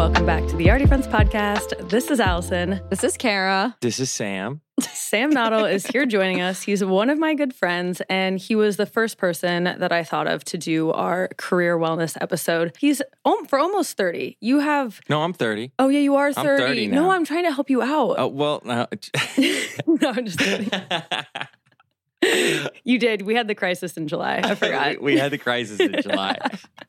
Welcome back to the Already Friends podcast. This is Allison. This is Kara. This is Sam. Sam Noddle is here joining us. He's one of my good friends, and he was the first person that I thought of to do our career wellness episode. He's um, for almost 30. You have. No, I'm 30. Oh, yeah, you are 30. I'm 30 No. I'm trying to help you out. Oh, well, no. no, I'm just kidding. You did. We had the crisis in July. I forgot. we, we had the crisis in July.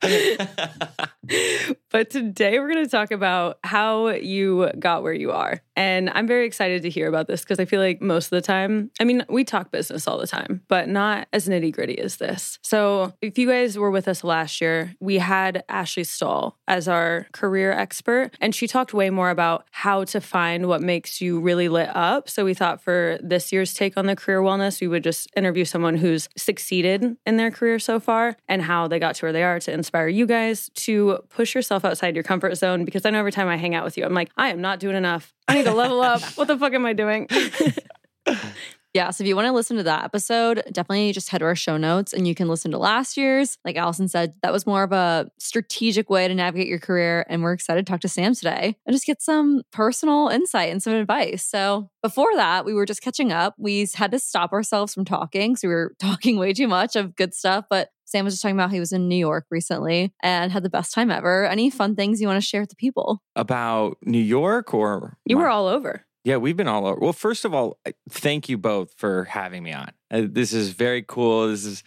but today we're going to talk about how you got where you are. And I'm very excited to hear about this because I feel like most of the time, I mean, we talk business all the time, but not as nitty gritty as this. So if you guys were with us last year, we had Ashley Stahl as our career expert, and she talked way more about how to find what makes you really lit up. So we thought for this year's take on the career wellness, we would just interview someone who's succeeded in their career so far and how they got to where they are to inspire you guys to push yourself outside your comfort zone. Because I know every time I hang out with you, I'm like, I am not doing enough. I need to level up. What the fuck am I doing? Yeah, so if you want to listen to that episode, definitely just head to our show notes and you can listen to last year's. Like Allison said, that was more of a strategic way to navigate your career. And we're excited to talk to Sam today and just get some personal insight and some advice. So before that, we were just catching up. We had to stop ourselves from talking. So we were talking way too much of good stuff. But Sam was just talking about he was in New York recently and had the best time ever. Any fun things you want to share with the people? About New York or. You my- were all over. Yeah, we've been all over. Well, first of all, thank you both for having me on. Uh, this is very cool. This is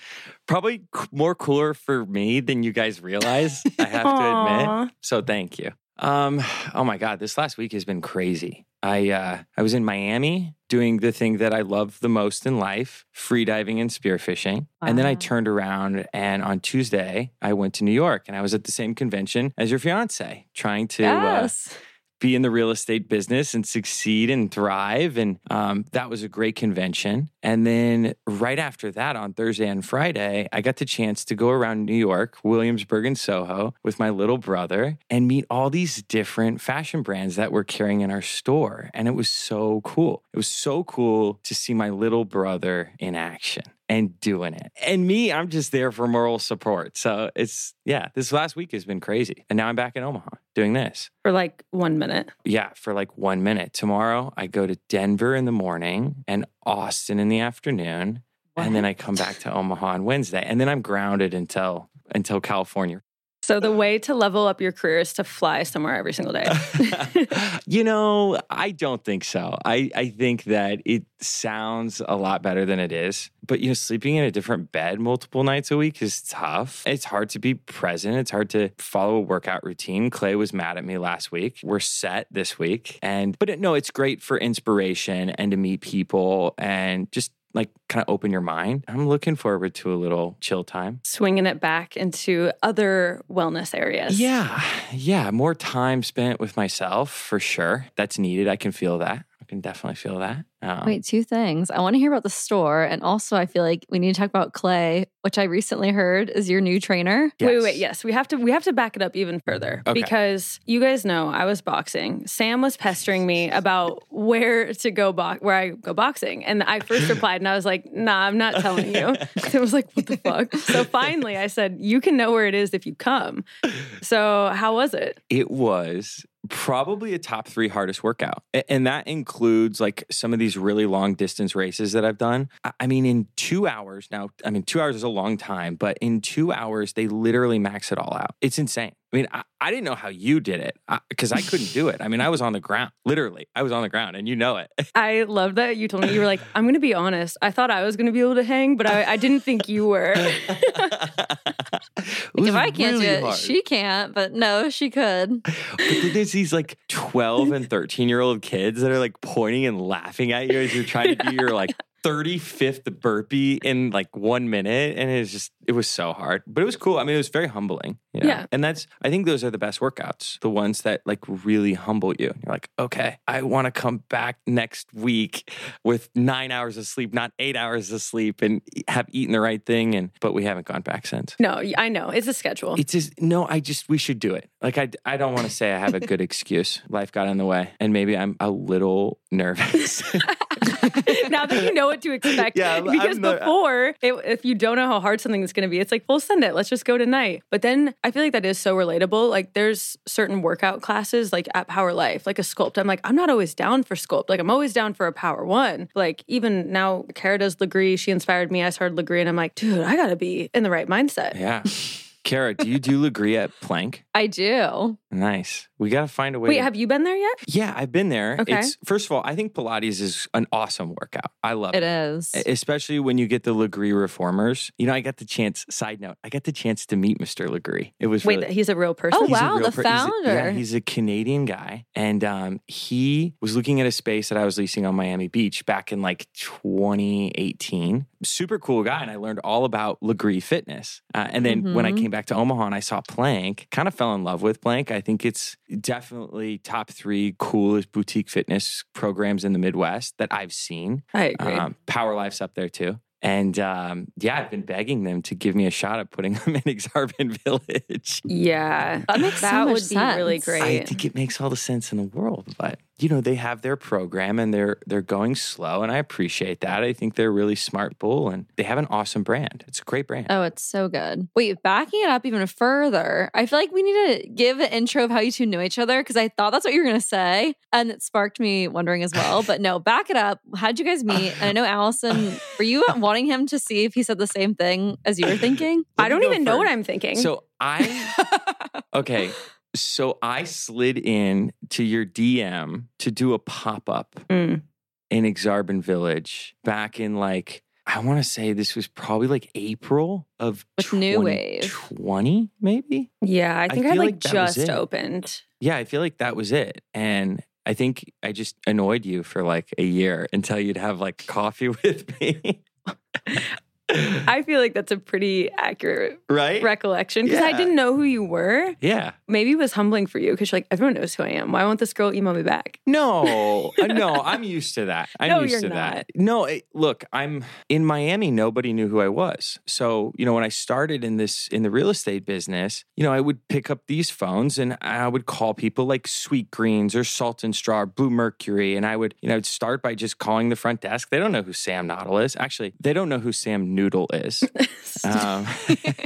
probably c- more cooler for me than you guys realize. I have to admit. So thank you. Um, oh my God, this last week has been crazy. I uh, I was in Miami doing the thing that I love the most in life, free diving and spearfishing. And then I turned around and on Tuesday I went to New York and I was at the same convention as your fiance, trying to uh, yes. Be in the real estate business and succeed and thrive. And um, that was a great convention. And then right after that, on Thursday and Friday, I got the chance to go around New York, Williamsburg, and Soho with my little brother and meet all these different fashion brands that we're carrying in our store. And it was so cool. It was so cool to see my little brother in action. And doing it. And me, I'm just there for moral support. So it's, yeah, this last week has been crazy. And now I'm back in Omaha doing this. For like one minute. Yeah, for like one minute. Tomorrow, I go to Denver in the morning and Austin in the afternoon, and then I come back to Omaha on Wednesday, and then I'm grounded until until California. So the uh. way to level up your career is to fly somewhere every single day. you know, I don't think so. I I think that it sounds a lot better than it is. But you know, sleeping in a different bed multiple nights a week is tough. It's hard to be present. It's hard to follow a workout routine. Clay was mad at me last week. We're set this week, and but it, no, it's great for inspiration and to meet people and just like kind of open your mind. I'm looking forward to a little chill time. Swinging it back into other wellness areas. Yeah, yeah, more time spent with myself for sure. That's needed. I can feel that. I can definitely feel that. Um, Wait, two things. I want to hear about the store. And also, I feel like we need to talk about Clay, which I recently heard is your new trainer. Wait, wait, yes. wait. Yes, we have to we have to back it up even further Okay. because you guys know I was boxing. Sam was pestering me about where to go box where I go boxing, and I first replied and I was like, "Nah, I'm not telling you." Sam was like, "What the fuck?" So finally, I said, "You can know where it is if you come." So how was it? It was probably a top three hardest workout. And that includes like some of these really long distance races that I've done. I- I mean, in two hours now, I mean, two hours is a long time, but in two hours, they literally max it all out. It's insane. I mean, I, I didn't know how you did it because I, couldn't do it. I mean, I was on the ground, literally. I was on the ground, and you know it. I love that you told me you were like, "I'm going to be honest. I thought I was going to be able to hang, but I, I didn't think you were." Was if I can't really do it, hard. she can't. But no, she could. But then there's these like 12 and 13 year old kids that are like pointing and laughing at you as you're trying to do your like 35th burpee in like one minute. And it was just, it was so hard, but it was cool. I mean, it was very humbling. you know? Yeah. And that's, I think those are the best workouts, the ones that like really humble you. You're like, okay, I want to come back next week with nine hours of sleep, not eight hours of sleep and have eaten the right thing. And, but we haven't gone back since. no, I know it's a schedule. It's just no. I just we should do it. Like I, I don't want to say I have a good excuse. Life got in the way, and maybe I'm a little nervous. now that you know what to expect. Yeah, I'm- because I'm the- before, it, if you don't know how hard something is going to be, it's like, well, send it. Let's just go tonight. But then I feel like that is so relatable. Like there's certain workout classes, like at Power Life, like a sculpt. I'm like, I'm not always down for sculpt. Like I'm always down for a Power One. Like even now, Kara does Lagree. She inspired me. I started Lagree, and I'm like, dude, I got to be in the right mindset. Yeah. Kara, do you do Lagree at Plank? I do. Nice. We got to find a way. Wait, to- have you been there yet? yeah, I've been there. Okay. It's first of all, I think Pilates is an awesome workout. I love It it. is. Especially when you get the Lagree reformers. You know, I got the chance, side note, I got the chance to meet Mr. Lagree. It was Wait, really, he's a real person. Oh, He's wow, the per- he's a- founder. yeah, he's a Canadian guy. And um, he was looking at a space that I was leasing on Miami Beach back in like 2018. Super cool guy. And I learned all about Lagree fitness. Uh, and then when I Mhm. came back to Omaha and I saw Plank, kind of fell in love with Plank. I think it's definitely top three coolest boutique fitness programs in the Midwest that I've seen. I agree. Um, Power Life's up there too. And um, yeah, I've been begging them to give me a shot at putting them in Aksarben Village. yeah, That makes so that much would be really great. I think it makes all the sense in the world, but you know they have their program and they're they're going slow, and I appreciate that. I think they're a really smart bull, and they have an awesome brand. It's a great brand. Oh, it's so good. Wait, backing it up even further, I feel like we need to give an intro of how you two know each other because I thought that's what you were going to say. And it sparked me wondering as well. But no, back it up. How'd you guys meet? And I know Allison, were you wanting him to see if he said the same thing as you were thinking? I Let me don't go even know what. I'm thinking. So I okay. So I slid in to your DM to do a pop up Mm. in Aksarben Village back in like I want to say this was probably like April of With New Wave. 2020, maybe. yeah, I I think I, feel like, like just opened. Yeah, I feel like that was it. And I think I just annoyed you for like a year until you'd have like coffee with me. I feel like that's a pretty accurate right? recollection because I didn't know who you were. Yeah. Maybe it was humbling for you because you're like, everyone knows who I am. Why won't this girl email me back? No, uh, no, I'm used to that. I'm No, used to not. that. No, it, look, I'm in Miami. Nobody knew who I was. So, you know, when I started in this in the real estate business, you know, I would pick up these phones and I would call people like Sweet Greens or Salt and Straw, or Bluemercury, and I would, you know, I'd start by just calling the front desk. They don't know who Sam Noddle is. Actually, they don't know who Sam Noodle is. Um,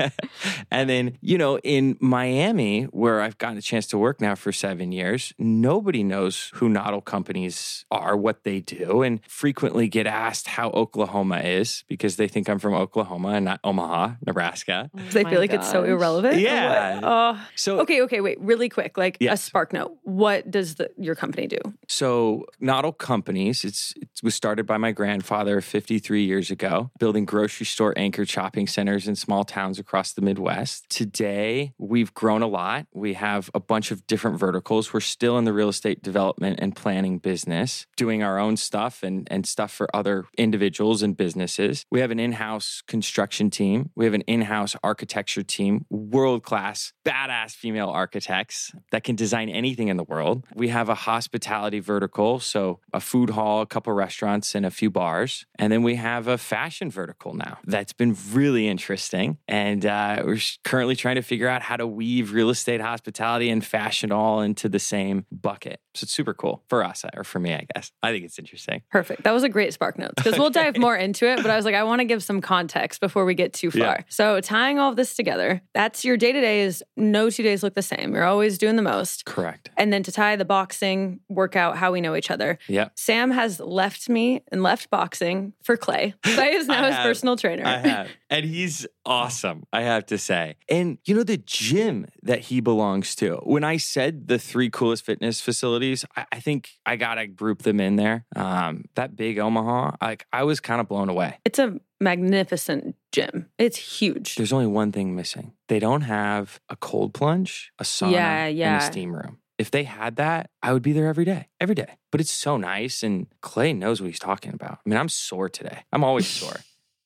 and then, you know, in Miami, where I've gotten a chance to work now for seven years, nobody knows who Noddle companies are, what they do, and frequently get asked how Oklahoma is because they think I'm from Oklahoma and not Omaha, Nebraska. they feel like it's so irrelevant. Yeah. what? Oh. So, okay, okay, wait, really quick, like a spark note. What does the, your company do? So, Noddle Companies, it's, it was started by my grandfather 53 years ago, building grocery store anchor shopping centers in small towns across the Midwest. Today, we've grown a lot. We have a bunch of different verticals. We're still in the real estate development and planning business, doing our own stuff and, and stuff for other individuals and businesses. We have an in house construction team, we have an in house architecture team, world class, badass female architects that can design anything in the world. We have a hospitality vertical, so a food hall, a couple restaurants, and a few bars. And then we have a fashion vertical now that's been really interesting. And uh, we're currently trying to figure out how to weave real estate, hospitality, and fashion all into the same bucket. So it's super cool for us, or for me, I guess. I think it's interesting. Perfect. That was a great spark note because we'll dive more into it. But I was like, I want to give some context before we get too far. Yeah. So tying all of this together, that's your day to day is no two days look the same. You're always doing the most. Correct. And then to tie the boxing, workout, how we know each other. Yeah. Sam has left me and left boxing for Clay. Clay is now his have. personal trainer. I have. And he's awesome, I have to say. And you know, the gym that he belongs to, when I said the three coolest fitness facilities, I, I think I got to group them in there. Um, that big Omaha, like I was kind of blown away. It's a magnificent gym. It's huge. There's only one thing missing. They don't have a cold plunge, a sauna, Yeah, and yeah. a steam room. If they had that, I would be there every day, every day. But it's so nice, and Clay knows what he's talking about. I mean, I'm sore today. I'm always sore.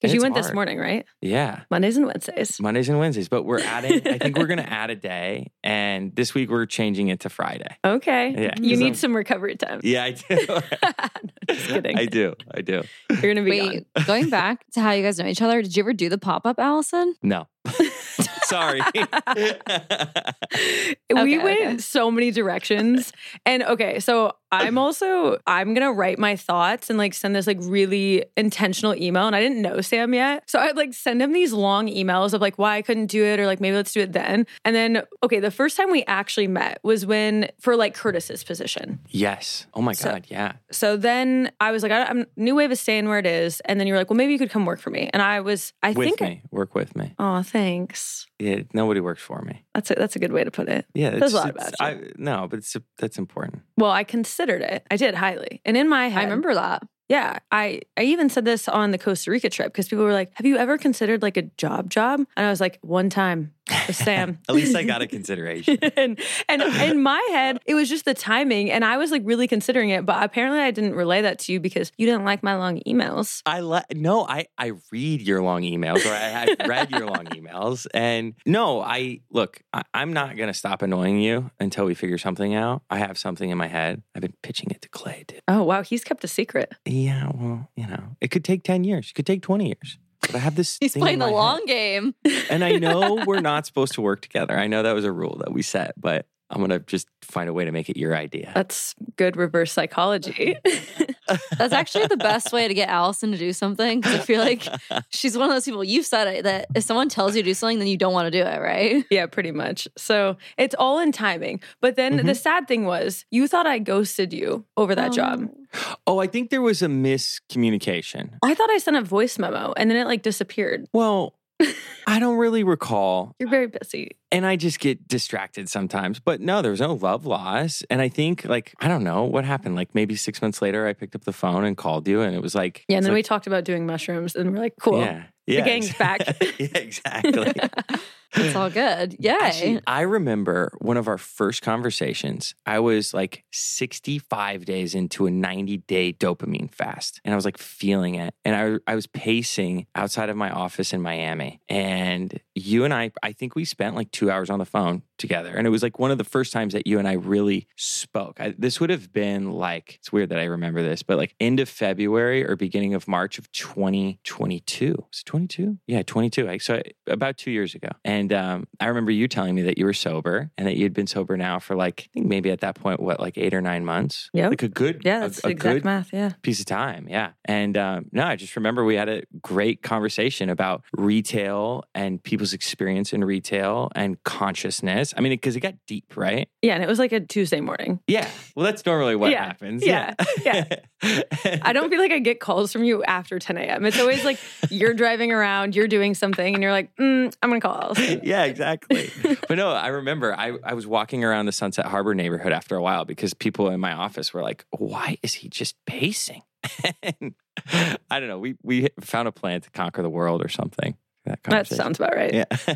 Because you it's went this morning, right? Yeah. Mondays and Wednesdays. Mondays and Wednesdays, but we're adding, I think we're going to add a day. And this week we're changing it to Friday. Okay. Yeah, You 'cause need I'm- some recovery time. Yeah, I do. Just kidding. I do. I do. You're going to be Wait, going back to how you guys know each other, did you ever do the pop up, Allison? No. Sorry. we Okay, went okay. so many directions. and okay, so I'm also I'm gonna write my thoughts and like send this like really intentional email. And I didn't know Sam yet. So I'd like send him these long emails of like why I couldn't do it or like maybe let's do it then. And then okay, the first time we actually met was when for like Curtis's position. Yes. Oh my So- God. Yeah. So then I was like, I, I'm New Wave is staying where it is. And then you were like, well, maybe you could come work for me. And I was, I with think, me. Work with me. oh, thanks. Yeah. Nobody works for me. That's a, that's a good way to put it. Yeah. Says it's- a lot it's- about you. I, no, but it's that's important. Well, I considered it. I did highly. And in my head, I remember that. Yeah, I I even said this on the Costa Rica trip because people were like, "Have you ever considered like a job job?" And I was like, "One time with Sam." At least I got a consideration. and and in my head, it was just the timing, and I was like really considering it. But apparently, I didn't relay that to you because you didn't like my long emails. I le- no, I I read your long emails, or I, I've read your long emails, and no, I look. I, I'm not gonna stop annoying you until we figure something out. I have something in my head. I've been pitching it to Clay. Too. Oh wow, he's kept a secret. Yeah, well, you know, it could take ten years. It could take twenty years. But I have this. He's playing the my head. long game. and I know we're not supposed to work together. I know that was a rule that we set, but I'm gonna just find a way to make it your idea. That's good reverse psychology. That's actually the best way to get Allison to do something because I feel like she's one of those people. You've said it that if someone tells you to do something, then you don't want to do it, right? yeah, pretty much. So it's all in timing. But then the mm-hmm. sad thing was, you thought I ghosted you over that job. oh, I think there was a miscommunication. I thought I sent a voice memo and then it like disappeared. Well, I don't really recall. You're very busy. And I just get distracted sometimes. But no, there was no love loss. And I think, like, I don't know what happened. Like, maybe six months later, I picked up the phone and called you, and it was like, Yeah, and then we talked about doing mushrooms and we're like, cool. Yeah. Yeah, the gang's back. yeah, exactly. It's all good. Yay. Actually, I remember one of our first conversations. I was like 65 days into a 90 day dopamine fast, and I was like feeling it. And I, I was pacing outside of my office in Miami. And you and I, I think we spent like two hours on the phone together. And it was like one of the first times that you and I really spoke. I, this would have been like, it's weird that I remember this, but like end of February or beginning of March of 2022. Was it 22? Yeah, 22. Like, so about two years ago. And um, I remember you telling me that you were sober and that you'd been sober now for like, I think maybe at that point, what, like eight or nine months? Yeah. Like a good, Yeah, a- that's a, exact good math. Yeah. piece of time. Yeah. And um, no, I just remember we had a great conversation about retail and people's experience in retail and consciousness. I mean, because it got deep, right? Yeah. And it was like a Tuesday morning. Yeah. Well, that's normally what Yeah. happens. Yeah. Yeah. I don't feel like I get calls from you after 10 a.m. It's always like you're driving around, you're doing something, and you're like, mm, I'm going to call yeah, exactly. but no, I remember I, I was walking around the Sunset Harbor neighborhood after a while because people in my office were like, why is he just pacing? and I don't know. We, we found a plan to conquer the world or something. That, That sounds about right. Yeah.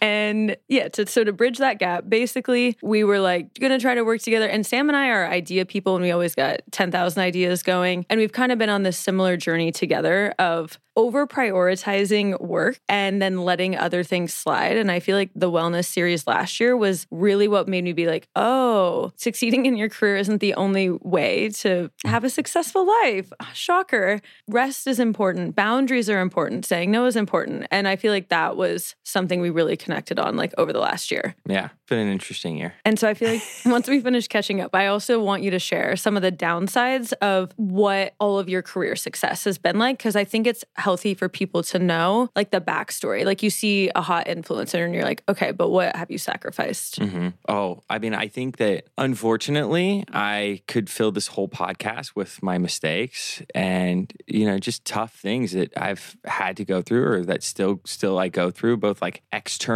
And yeah, to, so to bridge that gap, basically, we were like to try to work together. And Sam and I are idea people, and we always got 10,000 ideas going. And we've kind of been on this similar journey together of over prioritizing work and then letting other things slide. And I feel like the wellness series last year was really what made me be like, oh, succeeding in your career isn't the only way to have a successful life. Ah, Shocker. Rest is important, boundaries are important, saying no is important. And I feel like that was something we really connected on like over the last year. yeah. Been an interesting year. And so I feel like once we finish catching up, I also want you to share some of the downsides of what all of your career success has been like. Cause I think it's healthy for people to know like the backstory. Like you see a hot influencer and you're like, okay, but what have you sacrificed? hmm Oh, I mean, I think that unfortunately, I could fill this whole podcast with my mistakes and you know just tough things that I've had to go through, or that still still I go through, both like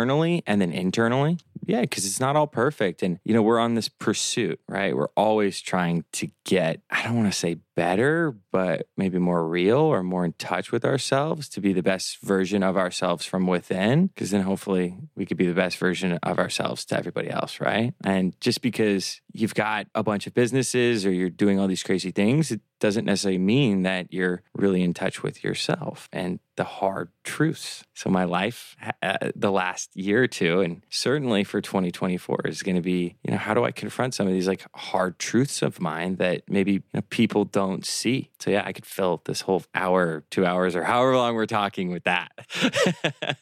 externally and then internally. Yeah, because it's not all perfect, and you know we're on this pursuit, right? We're always trying to get. I don't want to say better, but maybe more real or more in touch with ourselves to be the best version of ourselves from within. Because then hopefully we could be the best version of ourselves to everybody else, right? And just because you've got a bunch of businesses or you're doing all these crazy things, it doesn't necessarily mean that you're really in touch with yourself and the hard truths. So my life, uh, the last year or two, and certainly for 2024, is going to be, you know, how do I confront some of these like hard truths of mine that maybe you know, people don't see? So yeah, I could fill this whole hour, two hours, or however long we're talking with that.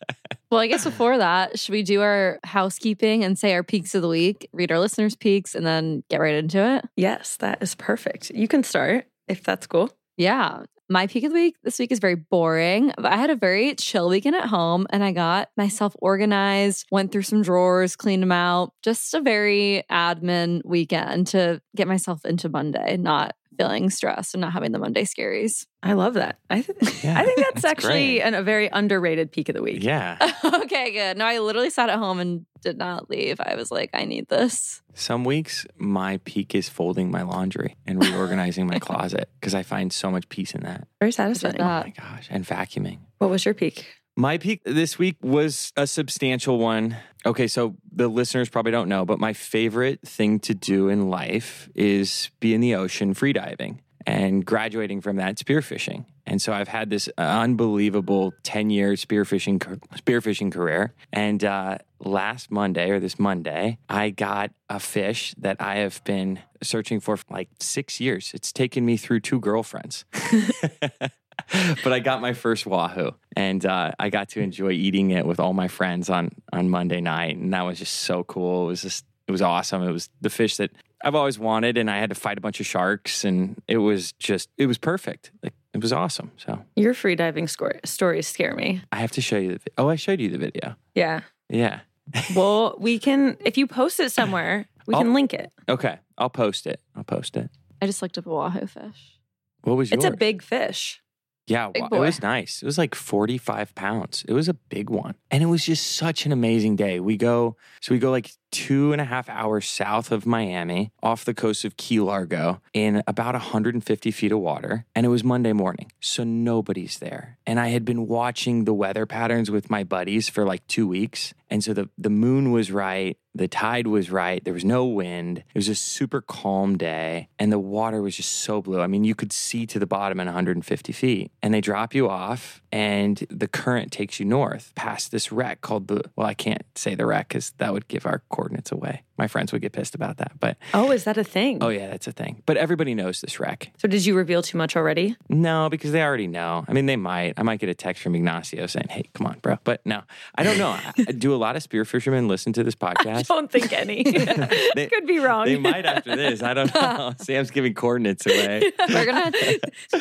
Well, I guess before that, should we do our housekeeping and say our peaks of the week, read our listeners' peaks, and then get right into it? Yes, that is perfect. You can start if that's cool. Yeah. My peak of the week this week is very boring. I had a very chill weekend at home and I got myself organized, went through some drawers, cleaned them out. Just a very admin weekend to get myself into Monday, not feeling stressed and not having the Monday scaries. I love that. I, th- Yeah, I think that's, that's actually an, a very underrated peak of the week. Yeah. okay, good. No, I literally sat at home and did not leave. I was like, I need this. Some weeks, my peak is folding my laundry and reorganizing my closet because I find so much peace in that. Very satisfying. that. Oh my gosh. And vacuuming. What was your peak? My peak this week was a substantial one. Okay, so the listeners probably don't know, but my favorite thing to do in life is be in the ocean freediving. And graduating from that, spearfishing. And so I've had this unbelievable 10 year spearfishing, spearfishing career. And uh, last Monday or this Monday, I got a fish that I have been searching for for like six years. It's taken me through two girlfriends. but I got my first wahoo, and uh, I got to enjoy eating it with all my friends on on Monday night, and that was just so cool. It was just it was awesome. It was the fish that I've always wanted, and I had to fight a bunch of sharks, and it was just it was perfect. Like it was awesome. So Your free diving score- stories scare me. I have to show you the. vi- Oh, I showed you the video. Yeah. Yeah. Well, we can, if you post it somewhere, we can I'll- link it. Okay, I'll post it. I'll post it. I just looked up a wahoo fish. What was yours? It's a big fish. Yeah, Big it boy. was nice. It was like 45 pounds. It was a big one. And it was just such an amazing day. We go, so we go like two and a half hours south of Miami off the coast of Key Largo in about 150 feet of water. And it was Monday morning. So nobody's there. And I had been watching the weather patterns with my buddies for like two weeks. And so the, the moon was right. The tide was right. There was no wind. It was a super calm day. And the water was just so blue. I mean, you could see to the bottom at 150 feet. And they drop you off, and the current takes you north past this wreck called the, well, I can't say the wreck because that would give our coordinates away. My friends would get pissed about that. But Oh, is that a thing? oh, yeah, that's a thing. But everybody knows this wreck. So did you reveal too much already? No, because they already know. I mean, they might. I might get a text from Ignacio saying, hey, come on, bro. But no, I don't know. I- Do a lot of spear fishermen listen to this podcast I don't think any. They- Could be wrong. They might after this. I don't know. Sam's giving coordinates away. We're gonna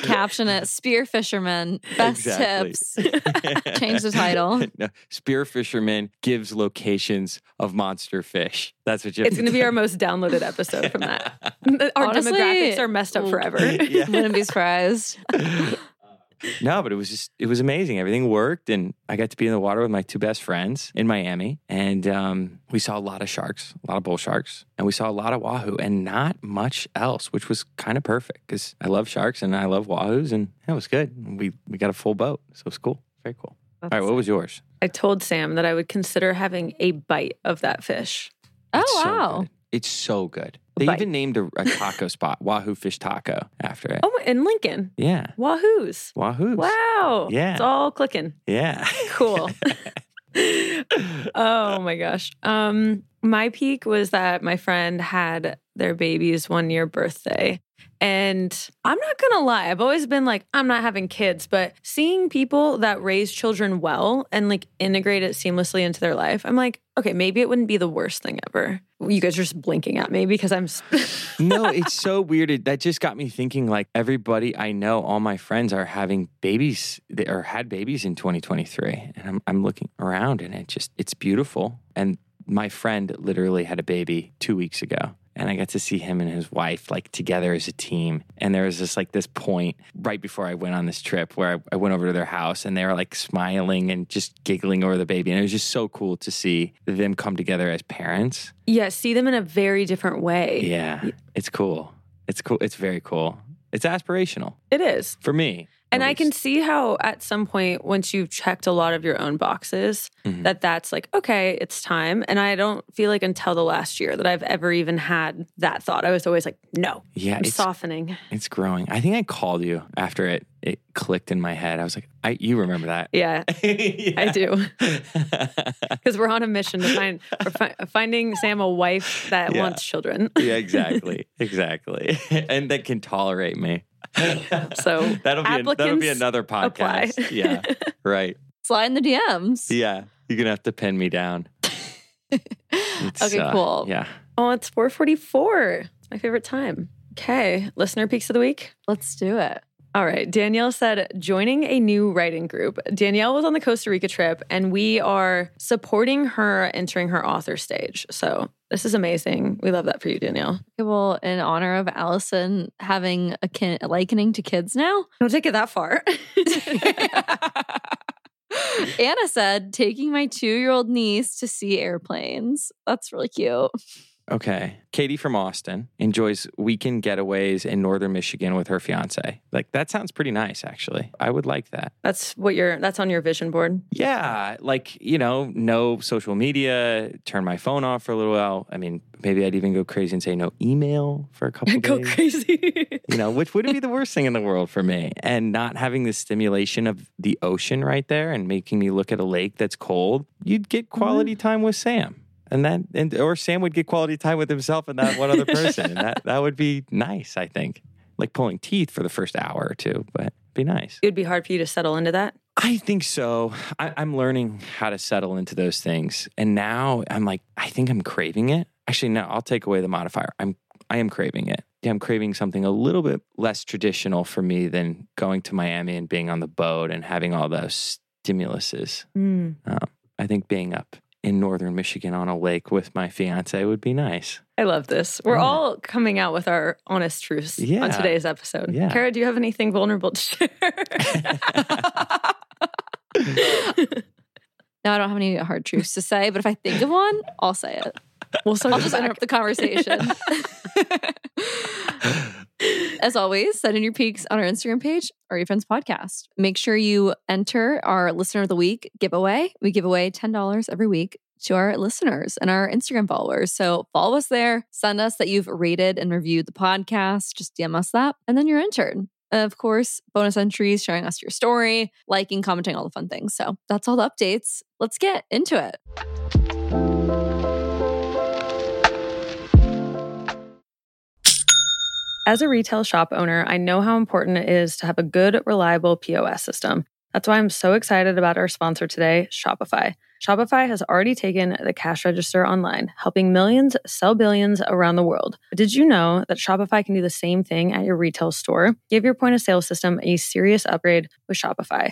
caption it "Spear fishermen Best Exactly. Tips." Change the title. No, spear fisherman gives locations of monster fish. That's what you. It's going to be our most downloaded episode from that. Our Honestly, demographics are messed up forever. Yeah. Wouldn't be surprised. No, but it was just it was amazing. Everything worked, and I got to be in the water with my two best friends in Miami, and um, we saw a lot of sharks, a lot of bull sharks, and we saw a lot of wahoo, and not much else, which was kind of perfect because I love sharks and I love wahoos, and it was good. We we got a full boat, so it was cool, very cool. All right, what was yours? I told Sam that I would consider having a bite of that fish. Oh It's so wow. good. It's so good. They even named a, a taco spot, Wahoo Fish Taco, after it. Oh, in Lincoln. Yeah, Wahoos. Wahoo's. Wow. Yeah. It's all clicking. Yeah. Cool. oh my gosh. Um, my peak was that my friend had their baby's one year birthday. And I'm not gonna lie, I've always been like, I'm not having kids, but seeing people that raise children well and like integrate it seamlessly into their life, I'm like, okay, maybe it wouldn't be the worst thing ever. You guys are just blinking at me because I'm. no, it's so weird. That just got me thinking like everybody I know, all my friends are having babies or had babies in 2023. And I'm, I'm looking around and it just, it's beautiful. And my friend literally had a baby two weeks ago. And I got to see him and his wife like together as a team. And there was just like this point right before I went on this trip where I, I went over to their house and they were like smiling and just giggling over the baby. And it was just so cool to see them come together as parents. yeah, see them in a very different way. Yeah, it's cool. It's cool. It's very cool. It's aspirational It is. for me. And I can see how at some point, once you've checked a lot of your own boxes, Mhm. that that's like, okay, it's time. And I don't feel like until the last year that I've ever even had that thought. I was always like, no, Yeah, I'm it's softening. it's growing. I think I called you after it it clicked in my head. I was like, I you remember that? Yeah, I do. Because we're on a mission to find we're fi- finding Sam a wife that Yeah. wants children. yeah, exactly, exactly, and that can tolerate me. So that'll be that'll be another apply. podcast. yeah, right. Slide in the DMs. Yeah. You're gonna have to pin me down. Okay, uh, cool. Yeah. Oh, it's 444. It's my favorite time. Okay. Listener peaks of the week. Let's do it. All right. Danielle said joining a new writing group. Danielle was on the Costa Rica trip and we are supporting her entering her author stage. So this is amazing. We love that for you, Danielle. Okay, well, in honor of Allison having a kin- a likening to kids now, Don't take it that far. Anna said, taking my two year old niece to see airplanes. That's really cute. Okay. Katie from Austin enjoys weekend getaways in northern Michigan with her fiance. Like that sounds pretty nice, actually. I would like that. that's what you're that's on your vision board. Yeah, like, you know, no social media, turn my phone off for a little while. I mean, maybe I'd even go crazy and say no email for a couple Go days. crazy. You know, which wouldn't be the worst thing in the world for me. And not having the stimulation of the ocean right there and making me look at a lake that's cold, you'd get quality mm-hmm. time with Sam. And that and or Sam would get quality time with himself and that one other person. and that that would be nice, I think. Like pulling teeth for the first hour or two, but be nice. it would be hard for you to settle into that. I think so. I, I'm learning how to settle into those things. And now I'm like, I think I'm craving it. Actually, no, I'll take away the modifier. I'm I am craving it. Yeah, I'm craving something a little bit less traditional for me than going to Miami and being on the boat and having all those stimuluses. Hmm. Um, I think being up in northern Michigan on a lake with my fiance would be nice. I love this. We're Yeah. all coming out with our honest truths Yeah. on today's episode. Yeah. Kara, do you have anything vulnerable to share? no, I don't have any hard truths to say, but if I think of one, I'll say it. we'll start I'll just interrupt the conversation. As always, send in your peaks on our Instagram page or your friends podcast. Make sure you enter our listener of the week giveaway. We give away $10 every week to our listeners and our Instagram followers. So follow us there, send us that you've rated and reviewed the podcast, just DM us that, and then you're entered. Of course, bonus entries, sharing us your story, liking, commenting, all the fun things. So that's all the updates. Let's get into it. As a retail shop owner, I know how important it is to have a good, reliable POS system. That's why I'm so excited about our sponsor today, Shopify. Shopify has already taken the cash register online, helping millions sell billions around the world. But did you know that Shopify can do the same thing at your retail store? Give your point of sale system a serious upgrade with Shopify.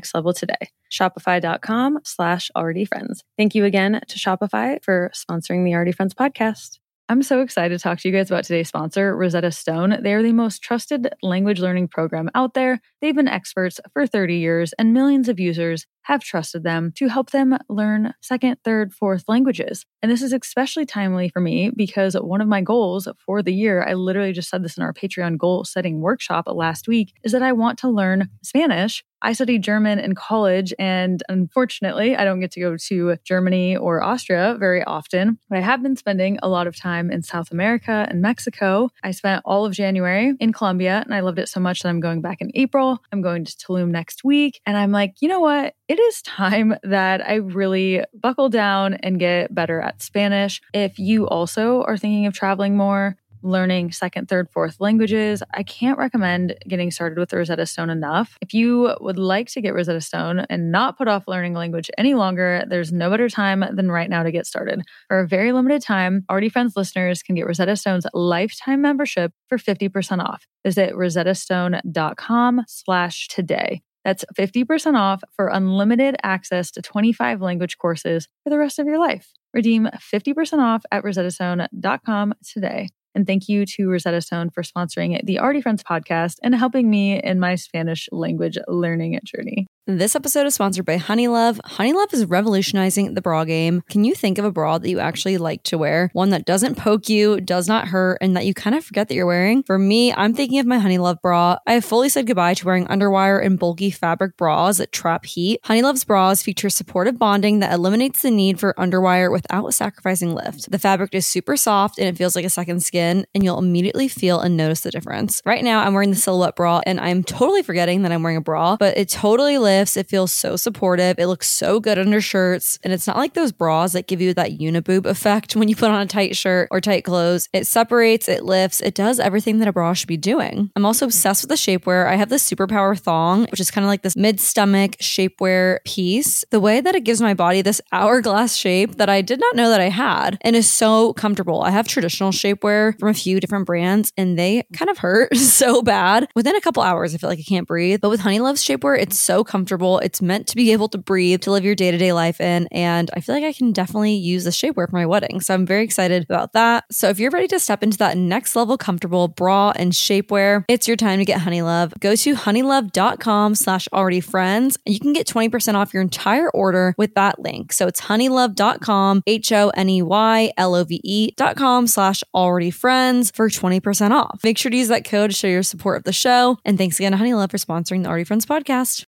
level today. Shopify.com slash already friends. Thank you again to Shopify for sponsoring the Already Friends podcast. I'm so excited to talk to you guys about today's sponsor, Rosetta Stone. They are the most trusted language learning program out there. They've been experts for 30 years, and millions of users have trusted them to help them learn second, third, fourth languages. And this is especially timely for me because one of my goals for the year, I literally just said this in our Patreon goal setting workshop last week, is that I want to learn Spanish. I studied German in college, and unfortunately, I don't get to go to Germany or Austria very often. But I have been spending a lot of time in South America and Mexico. I spent all of January in Colombia, and I loved it so much that I'm going back in April. I'm going to Tulum next week. And I'm like, you know what? It is time that I really buckle down and get better at Spanish. If you also are thinking of traveling more, learning second, third, fourth languages, I can't recommend getting started with Rosetta Stone enough. If you would like to get Rosetta Stone and not put off learning language any longer, there's no better time than right now to get started. For a very limited time, Already Friends listeners can get Rosetta Stone's lifetime membership for 50% off. Visit rosettastone.com slash today. That's 50% off for unlimited access to 25 language courses for the rest of your life. Redeem 50% off at rosettastone.com today. And thank you to Rosetta Stone for sponsoring the Already Friends podcast and helping me in my Spanish language learning journey. This episode is sponsored by Honeylove. Honeylove is revolutionizing the bra game. Can you think of a bra that you actually like to wear? One that doesn't poke you, does not hurt, and that you kind of forget that you're wearing? For me, I'm thinking of my Honeylove bra. I have fully said goodbye to wearing underwire and bulky fabric bras that trap heat. Honeylove's bras feature supportive bonding that eliminates the need for underwire without sacrificing lift. The fabric is super soft and it feels like a second skin, and you'll immediately feel and notice the difference. Right now, I'm wearing the silhouette bra, and I'm totally forgetting that I'm wearing a bra, but it totally lifts. It feels so supportive. It looks so good under shirts. And it's not like those bras that give you that uniboob effect when you put on a tight shirt or tight clothes. It separates, it lifts, it does everything that a bra should be doing. I'm also obsessed with the shapewear. I have the Superpower thong, which is kind of like this mid stomach shapewear piece. The way that it gives my body this hourglass shape that I did not know that I had and is so comfortable. I have traditional shapewear from a few different brands and they kind of hurt so bad. Within a couple hours, I feel like I can't breathe. But with Honeylove's shapewear, it's so comfortable. It's meant to be able to breathe, to live your day to day life in. And I feel like I can definitely use the shapewear for my wedding. So I'm very excited about that. So if you're ready to step into that next level comfortable bra and shapewear, it's your time to get Honeylove. Go to honeylove.com slash already friends and you can get 20% off your entire order with that link. So it's honeylove.com, H O N E Y L O V E dot com slash already friends for 20% off. Make sure to use that code to show your support of the show. And thanks again to Honeylove for sponsoring the Already Friends podcast.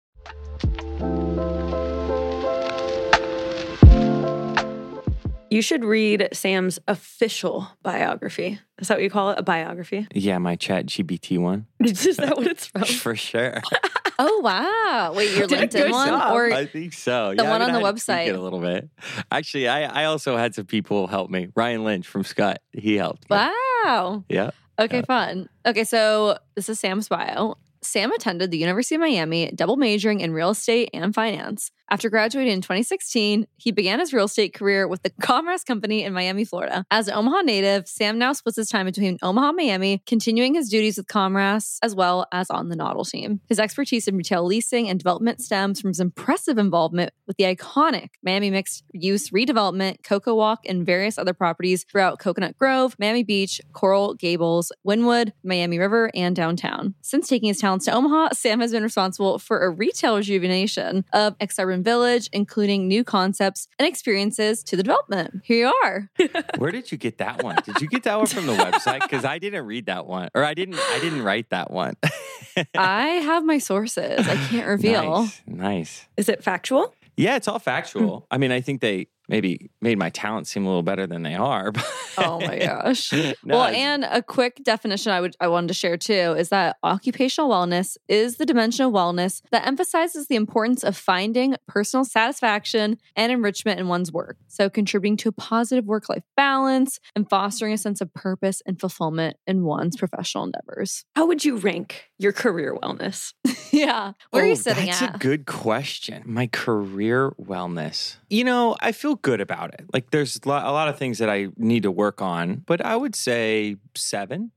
You should read Sam's official biography. Is that what you call it? A biography? Yeah, my ChatGPT one. Is that what it's from? For sure. Oh wow! Wait, your LinkedIn one job. or I think so. the yeah, one I on mean, the I had website. A little bit. Actually, I, I also had some people help me. Ryan Lynch from Scott. He helped. me. wow? Yeah. Okay, Yeah. fun. Okay, so this is Sam's bio. Sam attended the University of Miami, double majoring in real estate and finance. After graduating in 2016, he began his real estate career with the Comras Company in Miami, Florida. As an Omaha native, Sam now splits his time between Omaha and Miami, continuing his duties with Comras as well as on the Noddle team. His expertise in retail leasing and development stems from his impressive involvement with the iconic Miami mixed use redevelopment, CocoWalk, and various other properties throughout Coconut Grove, Miami Beach, Coral Gables, Wynwood, Miami River, and downtown. Since taking his talents to Omaha, Sam has been responsible for a retail rejuvenation of Aksarben Village, including new concepts and experiences to the development. Here you are. Where did you get that one? Did you get that one from the website? Because I didn't read that one, or I didn't. I didn't write that one. I have my sources. I can't reveal. Nice. nice. Is it factual? Yeah, it's all factual. Hmm. I mean, I think they maybe made my talents seem a little better than they are. Oh my gosh. No, well, and a quick definition I would I wanted to share too is that occupational wellness is the dimension of wellness that emphasizes the importance of finding personal satisfaction and enrichment in one's work. So contributing to a positive work-life balance and fostering a sense of purpose and fulfillment in one's professional endeavors. How would you rank your career wellness? yeah. Where are you Oh, sitting that's at? a good question. My career wellness. You know, I feel good about it. Like there's a lot of things that I need to work on, but I would say seven.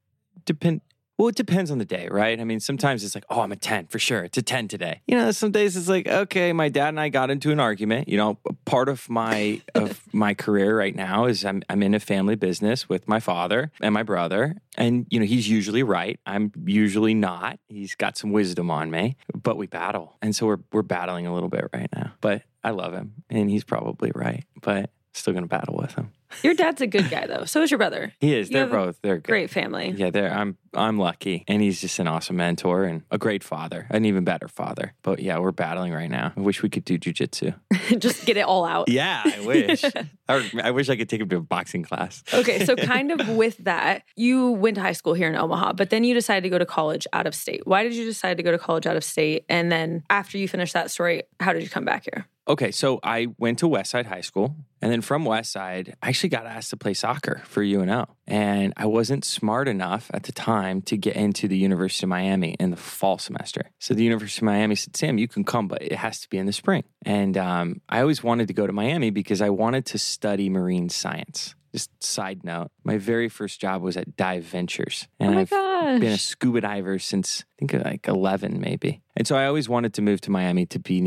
Depend. Well, it depends on the day, right? I mean, sometimes it's like, oh, I'm a 10 for sure. It's a 10 today. You know, some days it's like, okay, my dad and I got into an argument. You know, part of my of my career right now is I'm I'm in a family business with my father and my brother. And, you know, he's usually right. I'm usually not. He's got some wisdom on me, but we battle. And so we're we're battling a little bit right now. But I love him and he's probably right. But still gonna battle with him. Your dad's a good guy, though. So is your brother. He is. You They're both. They're good. Great family. Yeah, they're, I'm I'm lucky, and he's just an awesome mentor and a great father, an even better father. But yeah, we're battling right now. I wish we could do jujitsu. Just get it all out. Yeah, I wish. or I wish I could take him to a boxing class. Okay, so kind of with that, you went to high school here in Omaha, but then you decided to go to college out of state. Why did you decide to go to college out of state? And then after you finished that story, how did you come back here? Okay, so I went to Westside High School, and then from Westside, I actually got asked to play soccer for UNO, and I wasn't smart enough at the time to get into the University of Miami in the fall semester. So the University of Miami said, "Sam, you can come, but it has to be in the spring." And um, I always wanted to go to Miami because I wanted to study marine science. just side note, my very first job was at Dive Ventures. Oh And my I've gosh. been a scuba diver since I think like 11 maybe. And so I always wanted to move to Miami to be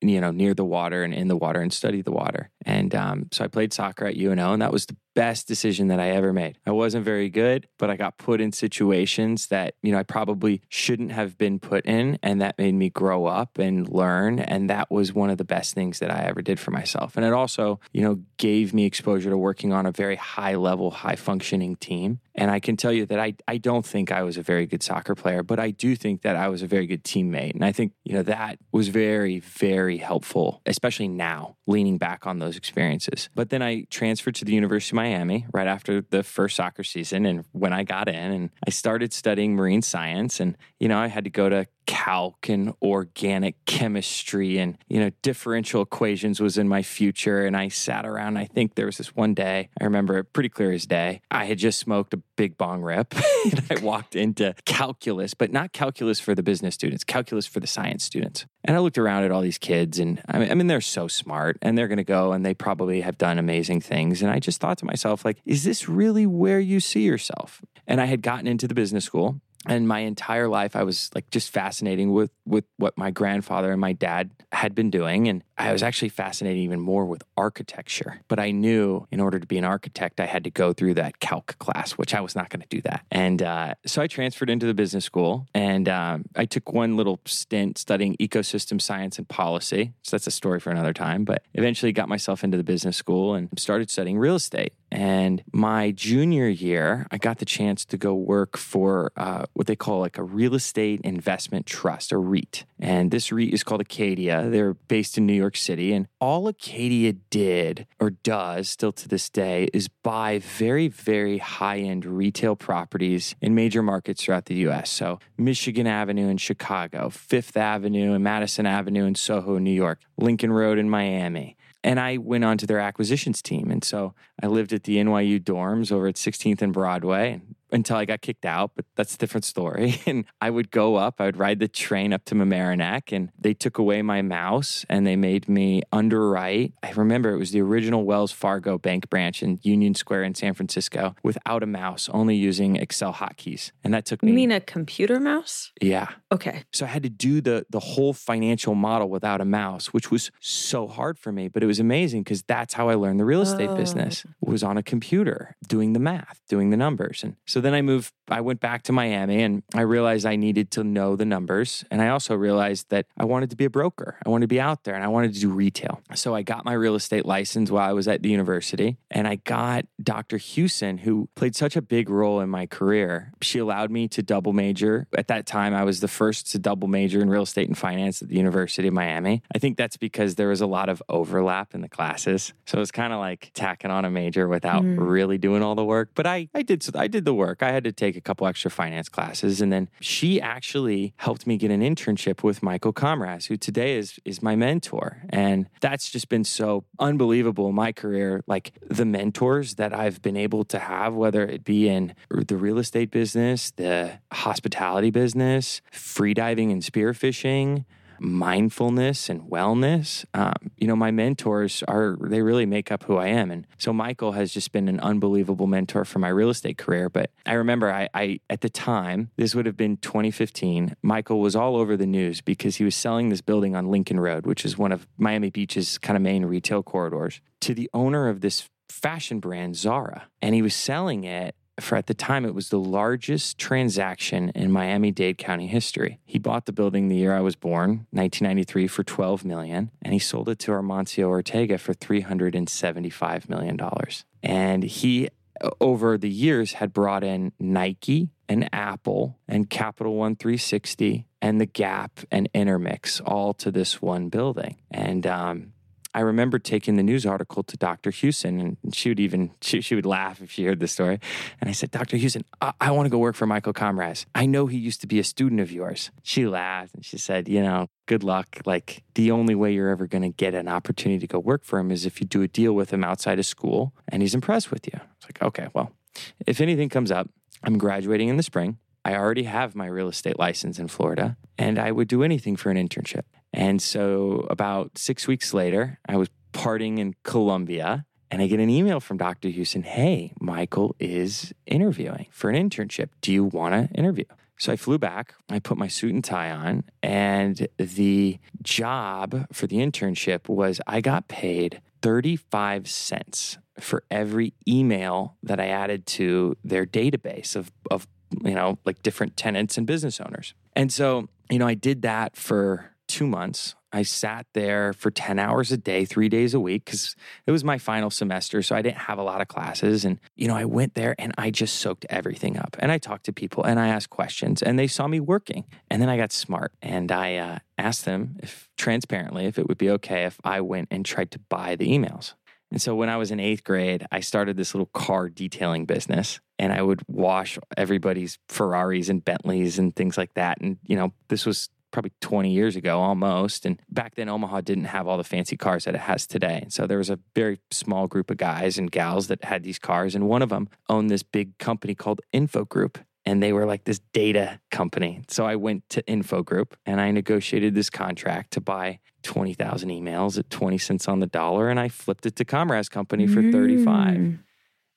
you know near the water and in the water and study the water. And um, so I played soccer at UNO and that was the best decision that I ever made. I wasn't very good, but I got put in situations that, you know, I probably shouldn't have been put in and that made me grow up and learn and that was one of the best things that I ever did for myself. And it also, you know, gave me exposure to working on a very high level, high functioning team. And I can tell you that I, I don't think I was a very good soccer player, but I do think that I was a very good teammate. And I think, you know, that was very, very helpful, especially now, leaning back on those experiences. But then I transferred to the University of Miami right after the first soccer season. And when I got in and I started studying marine science, and, you know, I had to go to calc and organic chemistry and you know differential equations was in my future. And i sat around i think there was this one day i remember it pretty clear as day i had just smoked a big bong rip and i walked into calculus but not calculus for the business students calculus for the science students. And i looked around at all these kids and i mean, I mean they're so smart and they're going to go and they probably have done amazing things. And i just thought to myself like is this really where you see yourself? And i had gotten into the business school and my entire life i was like just fascinating with with what my grandfather and my dad had been doing. And i was actually fascinated even more with architecture. But i knew in order to be an architect i had to go through that calc class which i was not going to do that. And uh, so i transferred into the business school. And um, i took one little stint studying ecosystem science and policy. So that's a story for another time. But eventually got myself into the business school and started studying real estate and my junior year, I got the chance to go work for uh, what they call like a real estate investment trust, a REIT. And this REIT is called Acadia. They're based in New York City. And all Acadia did or does still to this day is buy very, very high end retail properties in major markets throughout the US. So Michigan Avenue in Chicago, Fifth Avenue and Madison Avenue in Soho, New York, Lincoln Road in Miami. And I went on to their acquisitions team. And so I lived at the NYU dorms over at 16th and Broadway until I got kicked out, but that's a different story. And I would go up, I would ride the train up to Mamaroneck, and they took away my mouse and they made me underwrite. I remember it was the original Wells Fargo bank branch in Union Square in San Francisco without a mouse, only using Excel hotkeys. And that took me. You mean a computer mouse? yeah. Okay. So I had to do the the whole financial model without a mouse, which was so hard for me, but it was amazing because that's how I learned the real estate Oh. business. Was on a computer doing the math, doing the numbers. And so then I moved I went back to Miami and I realized I needed to know the numbers and I also realized that I wanted to be a broker. I wanted to be out there and I wanted to do retail. So I got my real estate license while I was at the university and I got Dr. Hewson who played such a big role in my career. She allowed me to double major. At that time I was the first to double major in real estate and finance at the University of Miami. I think that's because there was a lot of overlap in the classes. So it was kind of like tacking on a major without Mm. really doing all the work. But I, I did I did the work. I had to take a couple extra finance classes. And then she actually helped me get an internship with Michael Comras, who today is is my mentor. And that's just been so unbelievable in my career. Like the mentors that I've been able to have, whether it be in the real estate business, the hospitality business, free diving and spearfishing, mindfulness and wellness. Um, you know, my mentors are, they really make up who I am. And so Michael has just been an unbelievable mentor for my real estate career. But I remember I, I at the time, this would have been 2015, Michael was all over the news because he was selling this building on Lincoln Road, which is one of Miami Beach's kind of main retail corridors, to the owner of this fashion brand, Zara. And he was selling it for at the time it was the largest transaction in Miami-Dade County history. He bought the building the year I was born, 1993 for 12 million, and he sold it to Amancio Ortega for 375 million dollars. And he over the years had brought in Nike and Apple and Capital One 360 and the Gap and Intermix all to this one building. And um, I remember taking the news article to Dr. Hewson, and she would even she, she would laugh if she heard the story. And I said, Dr. Hewson, I, I want to go work for Michael Comras. I know he used to be a student of yours. She laughed and she said, you know, good luck. Like the only way you're ever going to get an opportunity to go work for him is if you do a deal with him outside of school, and he's impressed with you. It's like, okay, well, if anything comes up, I'm graduating in the spring. I already have my real estate license in Florida, and I would do anything for an internship. And so, about six weeks later, I was partying in Colombia And I get an email from Dr. Hewson Hey, Michael is interviewing for an internship. Do you want to interview? So I flew back, I put my suit and tie on, and the job for the internship was I got paid 35 cents for every email that I added to their database of, of you know, like different tenants and business owners. And so, you know, I did that for two months. I sat there for 10 hours a day, three days a week, because it was my final semester. So I didn't have a lot of classes. And, you know, I went there and I just soaked everything up. And I talked to people and I asked questions and they saw me working. And then I got smart and I uh, asked them if transparently if it would be okay if I went and tried to buy the emails. And so when I was in eighth grade, I started this little car detailing business and I would wash everybody's Ferraris and Bentleys and things like that. And, you know, this was probably 20 years ago almost. And back then, Omaha didn't have all the fancy cars that it has today. And so there was a very small group of guys and gals that had these cars. And one of them owned this big company called Infogroup and they were like this data company. So I went to Infogroup and I negotiated this contract to buy 20,000 emails at 20 cents on the dollar and I flipped it to Comras Company for 35. Mm.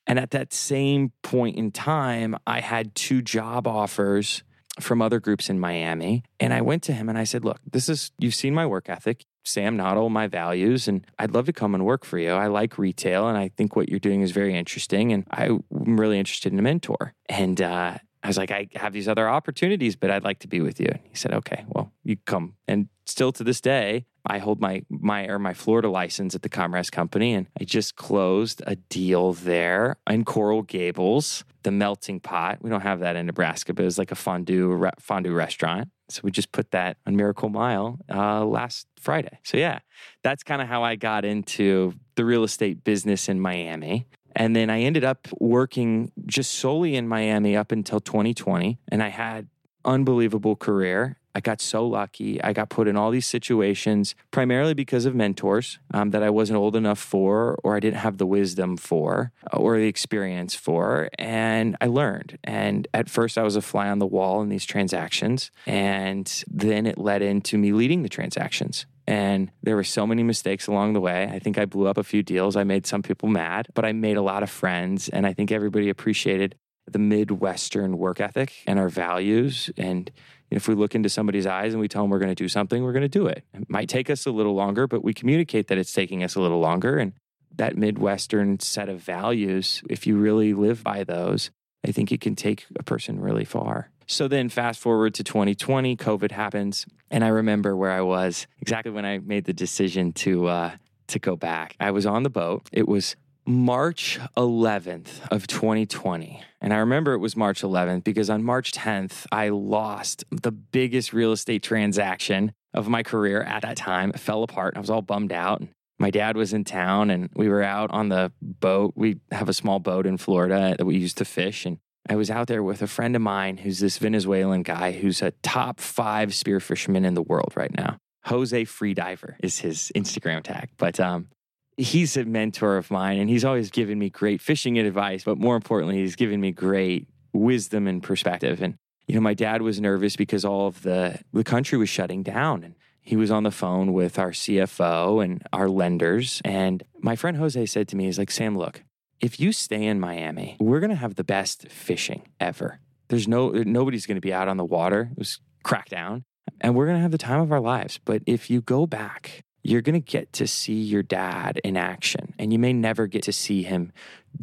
And at that same point in time, I had two job offers from other groups in Miami. And I went to him and I said, Look, this is, you've seen my work ethic. Sam Noddle, my values, and I'd love to come and work for you. I like retail and I think what you're doing is very interesting. And I'm really interested in a mentor. And uh, I was like, I have these other opportunities, but I'd like to be with you. And he said, Okay, well, you come. And still to this day, I hold my my or my Florida license at the Comras Company, and I just closed a deal there in Coral Gables, the Melting Pot. We don't have that in Nebraska, but it was like a fondue re- fondue restaurant. So we just put that on Miracle Mile uh, last Friday. So yeah, that's kind of how I got into the real estate business in Miami. And then I ended up working just solely in Miami up until 2020. And I had unbelievable career. I got so lucky. I got put in all these situations primarily because of mentors um, that I wasn't old enough for, or I didn't have the wisdom for, or the experience for. And I learned. And at first, I was a fly on the wall in these transactions. And then it led into me leading the transactions. And there were so many mistakes along the way. I think I blew up a few deals. I made some people mad, but I made a lot of friends. And I think everybody appreciated the Midwestern work ethic and our values. And if we look into somebody's eyes and we tell them we're going to do something, we're going to do it. It might take us a little longer, but we communicate that it's taking us a little longer. And that Midwestern set of values, if you really live by those, I think it can take a person really far. So then, fast forward to 2020, COVID happens, and I remember where I was exactly when I made the decision to uh, to go back. I was on the boat. It was March 11th of 2020. And I remember it was March 11th because on March 10th, I lost the biggest real estate transaction of my career at that time. It fell apart. I was all bummed out. My dad was in town and we were out on the boat. We have a small boat in Florida that we used to fish. And I was out there with a friend of mine who's this Venezuelan guy who's a top five spearfisherman in the world right now. Jose Freediver is his Instagram tag. But um, he's a mentor of mine and he's always given me great fishing advice, but more importantly, he's given me great wisdom and perspective. And, you know, my dad was nervous because all of the, the country was shutting down and he was on the phone with our CFO and our lenders. And my friend Jose said to me, he's like, Sam, look, if you stay in Miami, we're going to have the best fishing ever. There's no, nobody's going to be out on the water. It was cracked down and we're going to have the time of our lives. But if you go back you're going to get to see your dad in action. And you may never get to see him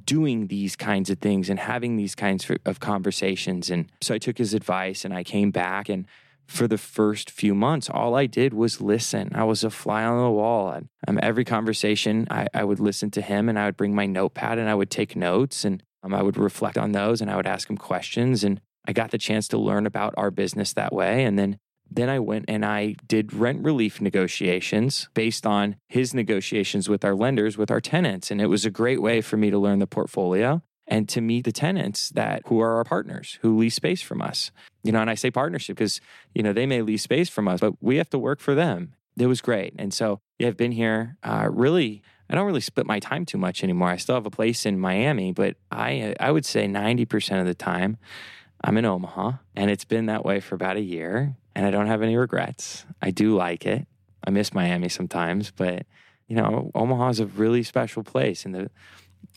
doing these kinds of things and having these kinds of conversations. And so I took his advice and I came back. And for the first few months, all I did was listen. I was a fly on the wall. And um, every conversation, I, I, would listen to him and I would bring my notepad and I would take notes and um, I would reflect on those and I would ask him questions. And I got the chance to learn about our business that way. And then then I went and I did rent relief negotiations based on his negotiations with our lenders, with our tenants. And it was a great way for me to learn the portfolio and to meet the tenants that who are our partners who lease space from us. You know, and I say partnership because, you know, they may lease space from us, but we have to work for them. It was great. And so, yeah, I've been here uh, really. I don't really split my time too much anymore. I still have a place in Miami, but I I would say 90% of the time I'm in Omaha, and it's been that way for about a year and I don't have any regrets. I do like it. I miss Miami sometimes, but you know, Omaha is a really special place. And the,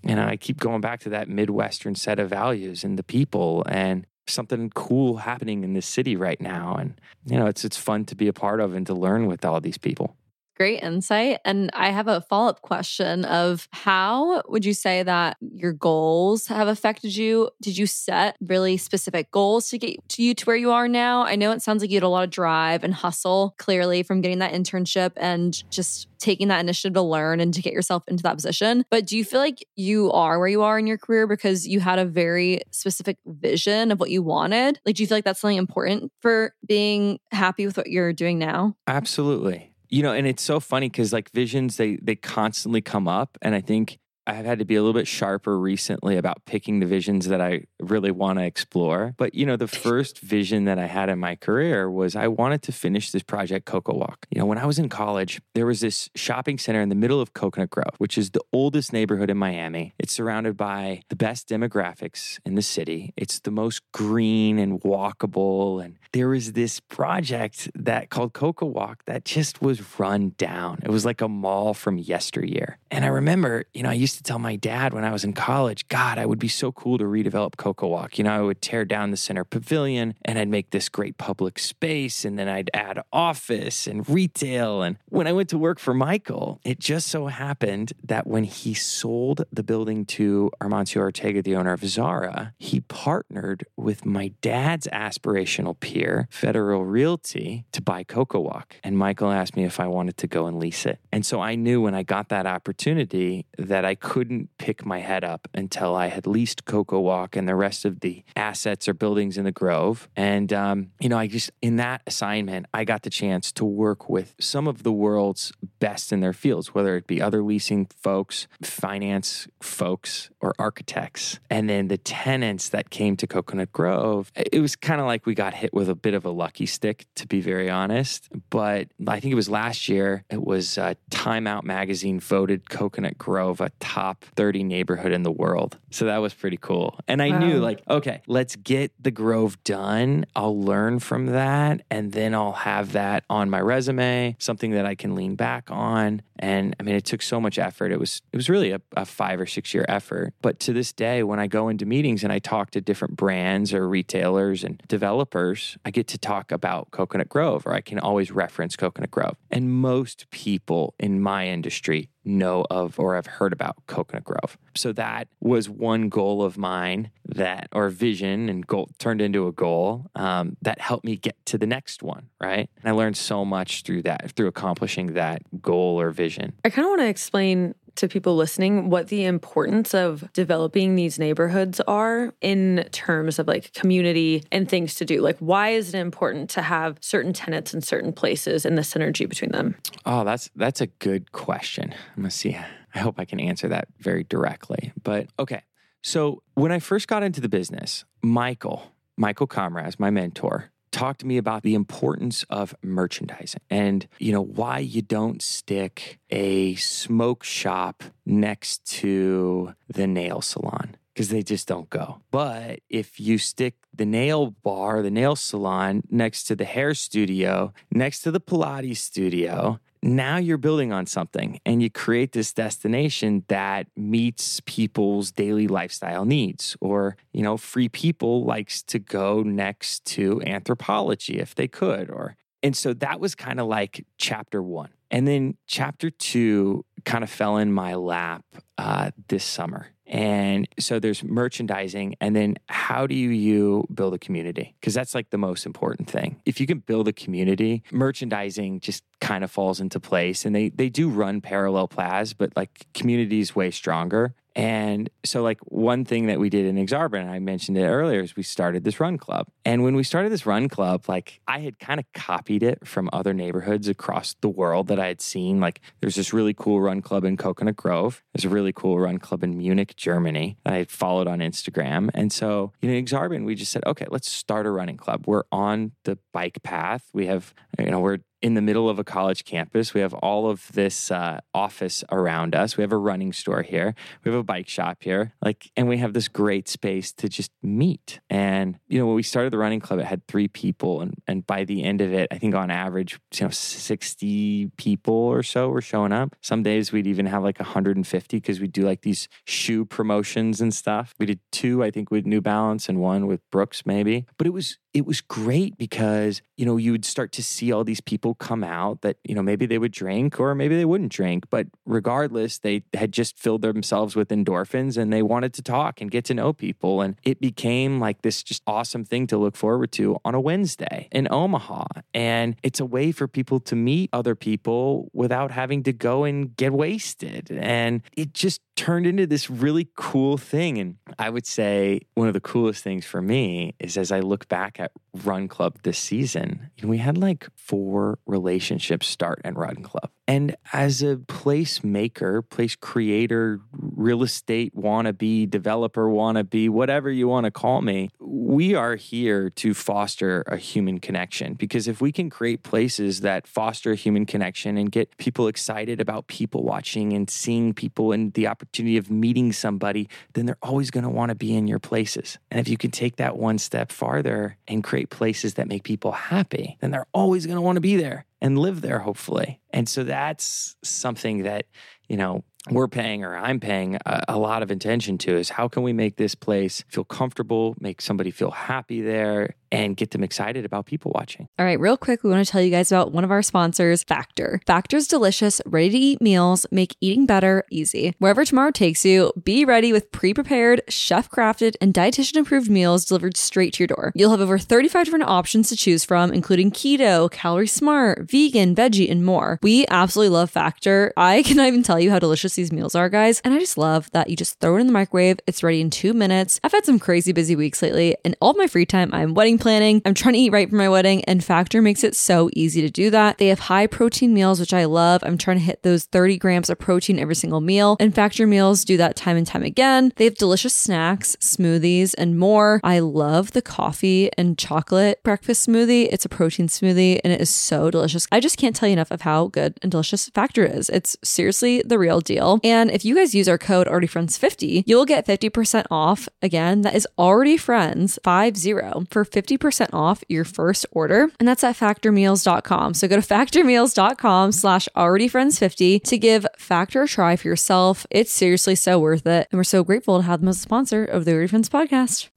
and I keep going back to that Midwestern set of values and the people and something cool happening in this city right now. And, you know, it's, it's fun to be a part of and to learn with all these people. Great insight. And I have a follow up question of how would you say that your goals have affected you? Did you set really specific goals to get to you to where you are now? I know it sounds like you had a lot of drive and hustle clearly from getting that internship and just taking that initiative to learn and to get yourself into that position. But do you feel like you are where you are in your career because you had a very specific vision of what you wanted? Like, do you feel like that's something important for being happy with what you're doing now? Absolutely you know and it's so funny because like visions they they constantly come up and i think I've had to be a little bit sharper recently about picking the visions that I really want to explore. But, you know, the first vision that I had in my career was I wanted to finish this project, CocoWalk. You know, when I was in college, there was this shopping center in the middle of Coconut Grove, which is the oldest neighborhood in Miami. It's surrounded by the best demographics in the city. It's the most green and walkable. And there was this project that called CocoWalk that just was run down. It was like a mall from yesteryear. And I remember, you know, I used used to tell my dad when I was in college, God, I would be so cool to redevelop CocoWalk. You know, I would tear down the center pavilion and I'd make this great public space and then I'd add office and retail. And when I went to work for Michael, it just so happened that when he sold the building to Amancio Ortega, the owner of Zara, he partnered with my dad's aspirational peer, Federal Realty, to buy CocoWalk. And Michael asked me if I wanted to go and lease it. And so I knew when I got that opportunity that I couldn't pick my head up until I had leased CocoWalk and the rest of the assets or buildings in the Grove. And, um, you know, I just, in that assignment, I got the chance to work with some of the world's best in their fields, whether it be other leasing folks, finance folks, or architects. And then the tenants that came to Coconut Grove, it was kind of like we got hit with a bit of a lucky stick, to be very honest. But I think it was last year, it was uh, Time Out Magazine voted Coconut Grove a top 30 neighborhood in the world. So that was pretty cool. And I wow. knew, like, okay, let's get the Grove done. I'll learn from that. And then I'll have that on my resume, something that I can lean back on. And I mean, it took so much effort. It was, it was really a, a five or six year effort. But to this day, when I go into meetings and I talk to different brands or retailers and developers, I get to talk about Coconut Grove or I can always reference Coconut Grove. And most people in my industry know of or have heard about Coconut Grove. So that was one goal of mine that, or vision and goal turned into a goal um, that helped me get to the next one, right? And I learned so much through that, through accomplishing that goal or vision. I kind of want to explain to people listening what the importance of developing these neighborhoods are in terms of like community and things to do. Like, why is it important to have certain tenants in certain places and the synergy between them? Oh, that's that's a good question. I'm gonna see. I hope I can answer that very directly. But okay. So when I first got into the business, Michael, Michael Comras, my mentor, talk to me about the importance of merchandising and you know why you don't stick a smoke shop next to the nail salon because they just don't go. But if you stick the nail bar, the nail salon next to the hair studio, next to the Pilates studio, now you're building on something and you create this destination that meets people's daily lifestyle needs. Or you know free people likes to go next to Anthropologie if they could or and so that was kind of like chapter 1 and then chapter 2 kind of fell in my lap uh, this summer and so there's merchandising. And then how do you build a community? Because that's like the most important thing. If you can build a community, merchandising just kind of falls into place. And they, they do run parallel paths, but like community is way stronger. And so, like, one thing that we did in Aksarben, I mentioned it earlier, is we started this run club. And when we started this run club, like, I had kind of copied it from other neighborhoods across the world that I had seen. Like, there's this really cool run club in Coconut Grove, there's a really cool run club in Munich, Germany, that I had followed on Instagram. And so, you know, Aksarben, we just said, okay, let's start a running club. We're on the bike path. We have, you know, we're in the middle of a college campus. We have all of this uh, office around us. We have a running store here. We have a bike shop here. Like, and we have this great space to just meet. And, you know, when we started the running club, it had three people. And, and by the end of it, I think on average, you know, 60 people or so were showing up. Some days we'd even have like 150 because we do like these shoe promotions and stuff. We did two, I think, with New Balance and one with Brooks, maybe. But it was it was great because you know you would start to see all these people come out that you know maybe they would drink or maybe they wouldn't drink but regardless they had just filled themselves with endorphins and they wanted to talk and get to know people. And it became like this just awesome thing to look forward to on a Wednesday in Omaha. And it's a way for people to meet other people without having to go and get wasted. And it just turned into this really cool thing. And I would say one of the coolest things for me is as I look back at Run Club this season, we had like four relationships start at Run Club. And as a place maker, place creator, real estate wannabe, developer wannabe, whatever you want to call me, we are here to foster a human connection. Because if we can create places that foster a human connection and get people excited about people watching and seeing people and the opportunity of meeting somebody, then they're always going to want to be in your places. And if you can take that one step farther and create places that make people happy, then they're always going to want to be there and live there, hopefully. And so that's something that, you know, we're paying or I'm paying a, a, lot of attention to is how can we make this place feel comfortable, make somebody feel happy there, and get them excited about people watching. All right, real quick, we want to tell you guys about one of our sponsors, Factor. Factor's delicious, ready to eat meals make eating better easy. Wherever tomorrow takes you, be ready with pre prepared, chef crafted, and dietitian approved meals delivered straight to your door. You'll have over 35 different options to choose from, including keto, calorie smart, vegan, veggie, and more. We absolutely love Factor. I cannot even tell you how delicious these meals are, guys. And I just love that you just throw it in the microwave, it's ready in two minutes. I've had some crazy busy weeks lately, and all my free time, I'm wedding planning. I'm trying to eat right for my wedding, and Factor makes it so easy to do that. They have high protein meals, which I love. I'm trying to hit those 30 grams of protein every single meal, and Factor meals do that time and time again. They have delicious snacks, smoothies, and more. I love the coffee and chocolate breakfast smoothie. It's a protein smoothie, and it is so delicious. I just can't tell you enough of how good and delicious Factor is. It's seriously the real deal. And if you guys use our code AlreadyFriends50, you'll get 50% off. Again, that is already friends 50 for 50% off your first order. And that's at factormeals.com. So go to factormeals.com slash alreadyfriends50 to give Factor a try for yourself. It's seriously so worth it. And we're so grateful to have them as a sponsor of the Already Friends podcast.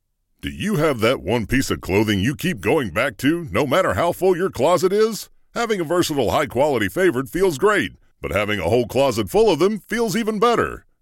Do you have that one piece of clothing you keep going back to, no matter how full your closet is? Having a versatile, high quality favorite feels great, but having a whole closet full of them feels even better.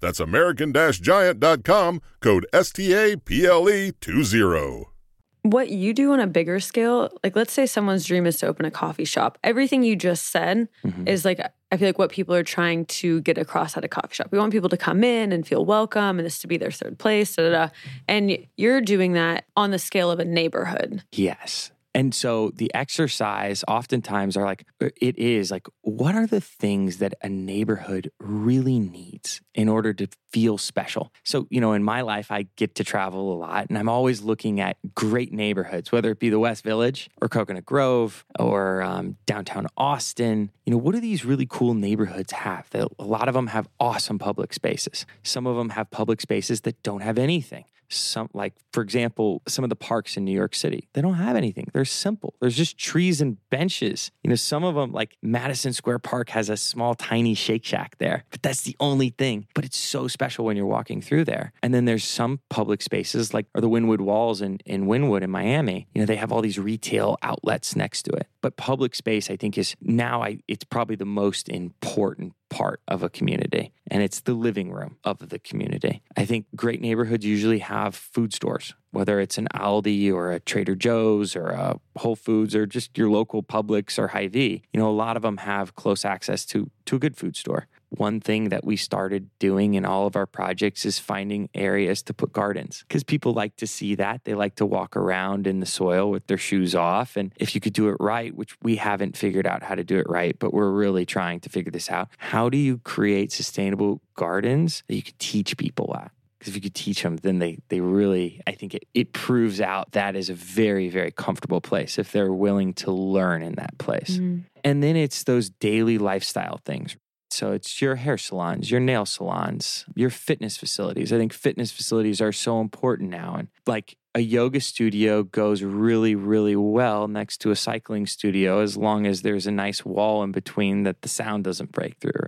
That's American Giant.com, code STAPLE20. What you do on a bigger scale, like let's say someone's dream is to open a coffee shop. Everything you just said Mhm. is like, I feel like what people are trying to get across at a coffee shop. We want people to come in and feel welcome and this to be their third place, da da da. And you're doing that on the scale of a neighborhood. Yes. And so the exercise oftentimes are like, uh, it is like, what are the things that a neighborhood really needs in order to feel special? So, you know, in my life, I get to travel a lot and I'm always looking at great neighborhoods, whether it be the West Village or Coconut Grove or um, downtown Austin. You know, what do these really cool neighborhoods have? A lot of them have awesome public spaces. Some of them have public spaces that don't have anything some like for example some of the parks in new york city they don't have anything. They're simple. There's just trees and benches. You know some of them like madison square park has a small tiny shake shack there but that's the only thing. But it's so special when you're walking through there. And then there's some public spaces like are the wynwood walls in, in wynwood in miami. You know they have all these retail outlets next to it. But public space i think is now I, it's probably the most important part of a community and it's the living room of the community. I think great neighborhoods usually have food stores, whether it's an Aldi or a Trader Joe's or a Whole Foods or just your local Publix or Hy-Vee. You know, a lot of them have close access to to a good food store. One thing that we started doing in all of our projects is finding areas to put gardens because people like to see that. They like to walk around in the soil with their shoes off. And if you could do it right, which we haven't figured out how to do it right, but we're really trying to figure this out, how do you create sustainable gardens that you could teach people at? Because if you could teach them, then they they really, I think it, it proves out that is a very, very comfortable place if they're willing to learn in that place. Mm. And then it's those daily lifestyle things. So it's your hair salons, your nail salons, your fitness facilities. I think fitness facilities are so important now. And like a yoga studio goes really, really well next to a cycling studio as long as there's a nice wall in between that the sound doesn't break through.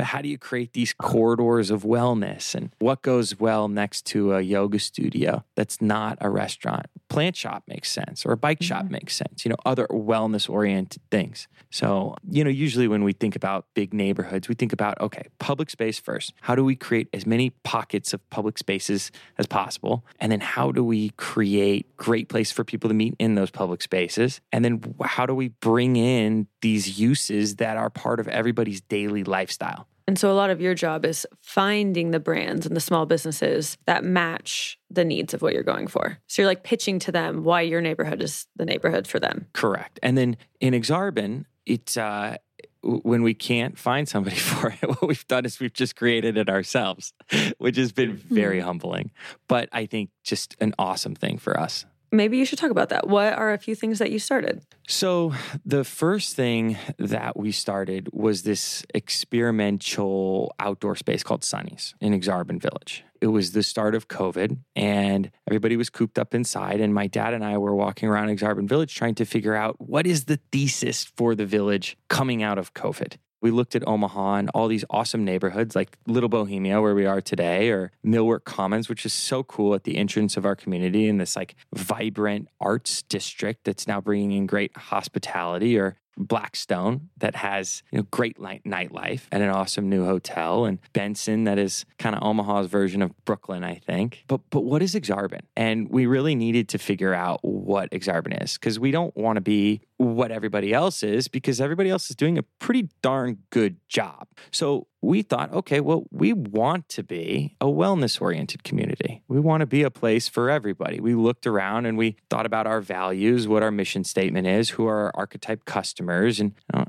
But how do you create these corridors of wellness? And what goes well next to a yoga studio that's not a restaurant? Plant shop makes sense, or a bike shop mm-hmm. makes sense, you know, other wellness oriented things. So, you know, usually when we think about big neighborhoods, we think about, okay, public space first. How do we create as many pockets of public spaces as possible? And then how do we create great place for people to meet in those public spaces? And then how do we bring in these uses that are part of everybody's daily lifestyle? And so a lot of your job is finding the brands and the small businesses that match the needs of what you're going for. So you're like pitching to them why your neighborhood is the neighborhood for them. Correct. And then in Aksarben, it's uh, when we can't find somebody for it, what we've done is we've just created it ourselves, which has been very humbling, but I think just an awesome thing for us. Maybe you should talk about that. What are a few things that you started? So, the first thing that we started was this experimental outdoor space called Sunny's in Aksarben Village. It was the start of COVID, and everybody was cooped up inside. And my dad and I were walking around Aksarben Village trying to figure out what is the thesis for the village coming out of COVID. We looked at Omaha and all these awesome neighborhoods like Little Bohemia, where we are today, or Millwork Commons, which is so cool at the entrance of our community in this like vibrant arts district that's now bringing in great hospitality, or Blackstone that has you know great light, nightlife and an awesome new hotel, and Benson that is kind of Omaha's version of Brooklyn, I think. But but what is Aksarben? And we really needed to figure out what Aksarben is because we don't want to be what everybody else is because everybody else is doing a pretty darn good job. So we thought, okay, well, we want to be a wellness oriented community. We want to be a place for everybody. We looked around and we thought about our values, what our mission statement is, who are our archetype customers. And know,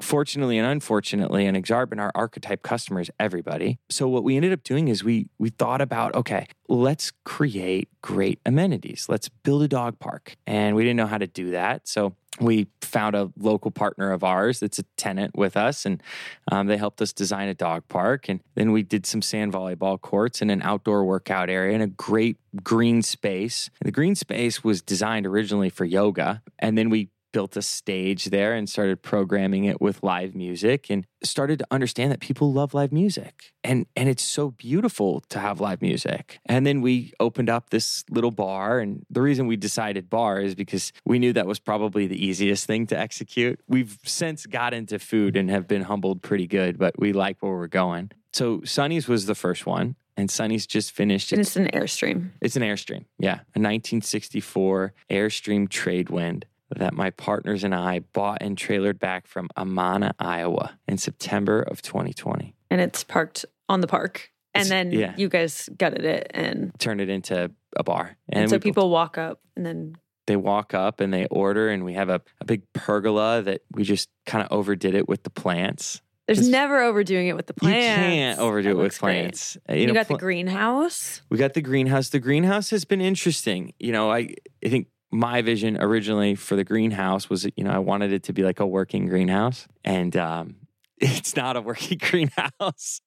fortunately and unfortunately and Aksarben, our archetype customers, everybody. So what we ended up doing is we we thought about, okay, let's create great amenities. Let's build a dog park. And we didn't know how to do that. So we found a local partner of ours that's a tenant with us, and um, they helped us design a dog park. And then we did some sand volleyball courts and an outdoor workout area and a great green space. The green space was designed originally for yoga, and then we built a stage there and started programming it with live music and started to understand that people love live music. And and it's so beautiful to have live music. And then we opened up this little bar and the reason we decided bar is because we knew that was probably the easiest thing to execute. We've since got into food and have been humbled pretty good but we like where we're going. So sunny's was the first one and Sunny's just finished. And it's an Airstream. It's an Airstream, yeah, a 1964 Airstream Tradewind that my partners and I bought and trailered back from Amana, Iowa in September of 2020. And it's parked on the park. And It's- then yeah. you guys gutted it. And, Turned it into a bar. and so we- people walk up and then they walk up and they order, and we have a, a big pergola that we just kind of overdid it with the plants. there's never overdoing it with the plants. You can't overdo That it with great. plants. Uh, You, know, got pl- the greenhouse. We got the greenhouse. The greenhouse has been interesting. You know, I I think my vision originally for the greenhouse was, you know, I wanted it to be like a working greenhouse, and um, it's not a working greenhouse.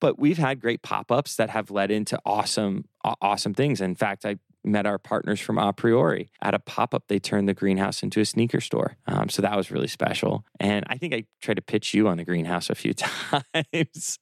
but we've had great pop ups that have led into awesome, awesome things. In fact, I met our partners from a priori. At a pop-up they turned the greenhouse into a sneaker store. Um, so that was really special. And i think i tried to pitch you on the greenhouse a few times.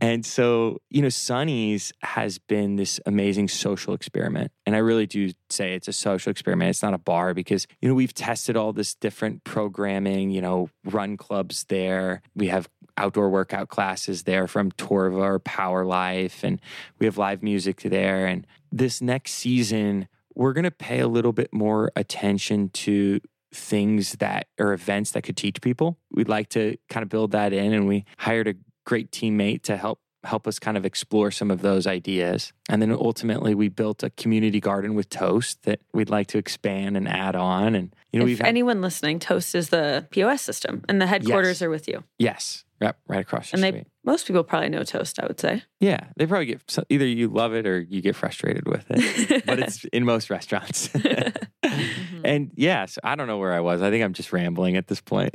And so you know sunny's has been this amazing social experiment. And i really do say it's a social experiment. It's not a bar because you know we've tested all this different programming you know run clubs there. We have outdoor workout classes there from Torva or Power Life, and we have live music there. And this next season, we're going to pay a little bit more attention to things that are events that could teach people. We'd like to kind of build that in, and we hired a great teammate to help help us kind of explore some of those ideas. And then ultimately we built a community garden with Toast that we'd like to expand and add on. And you know, if we've had, anyone listening, Toast is the POS system, and the headquarters Yes. are with you. yes, yep, right across the And they street. most people probably know Toast. I would say. Yeah, they probably get so either you love it or you get frustrated with it. but it's in most restaurants. Mm-hmm. and yes, I don't know where I was. I think I'm just rambling at this point.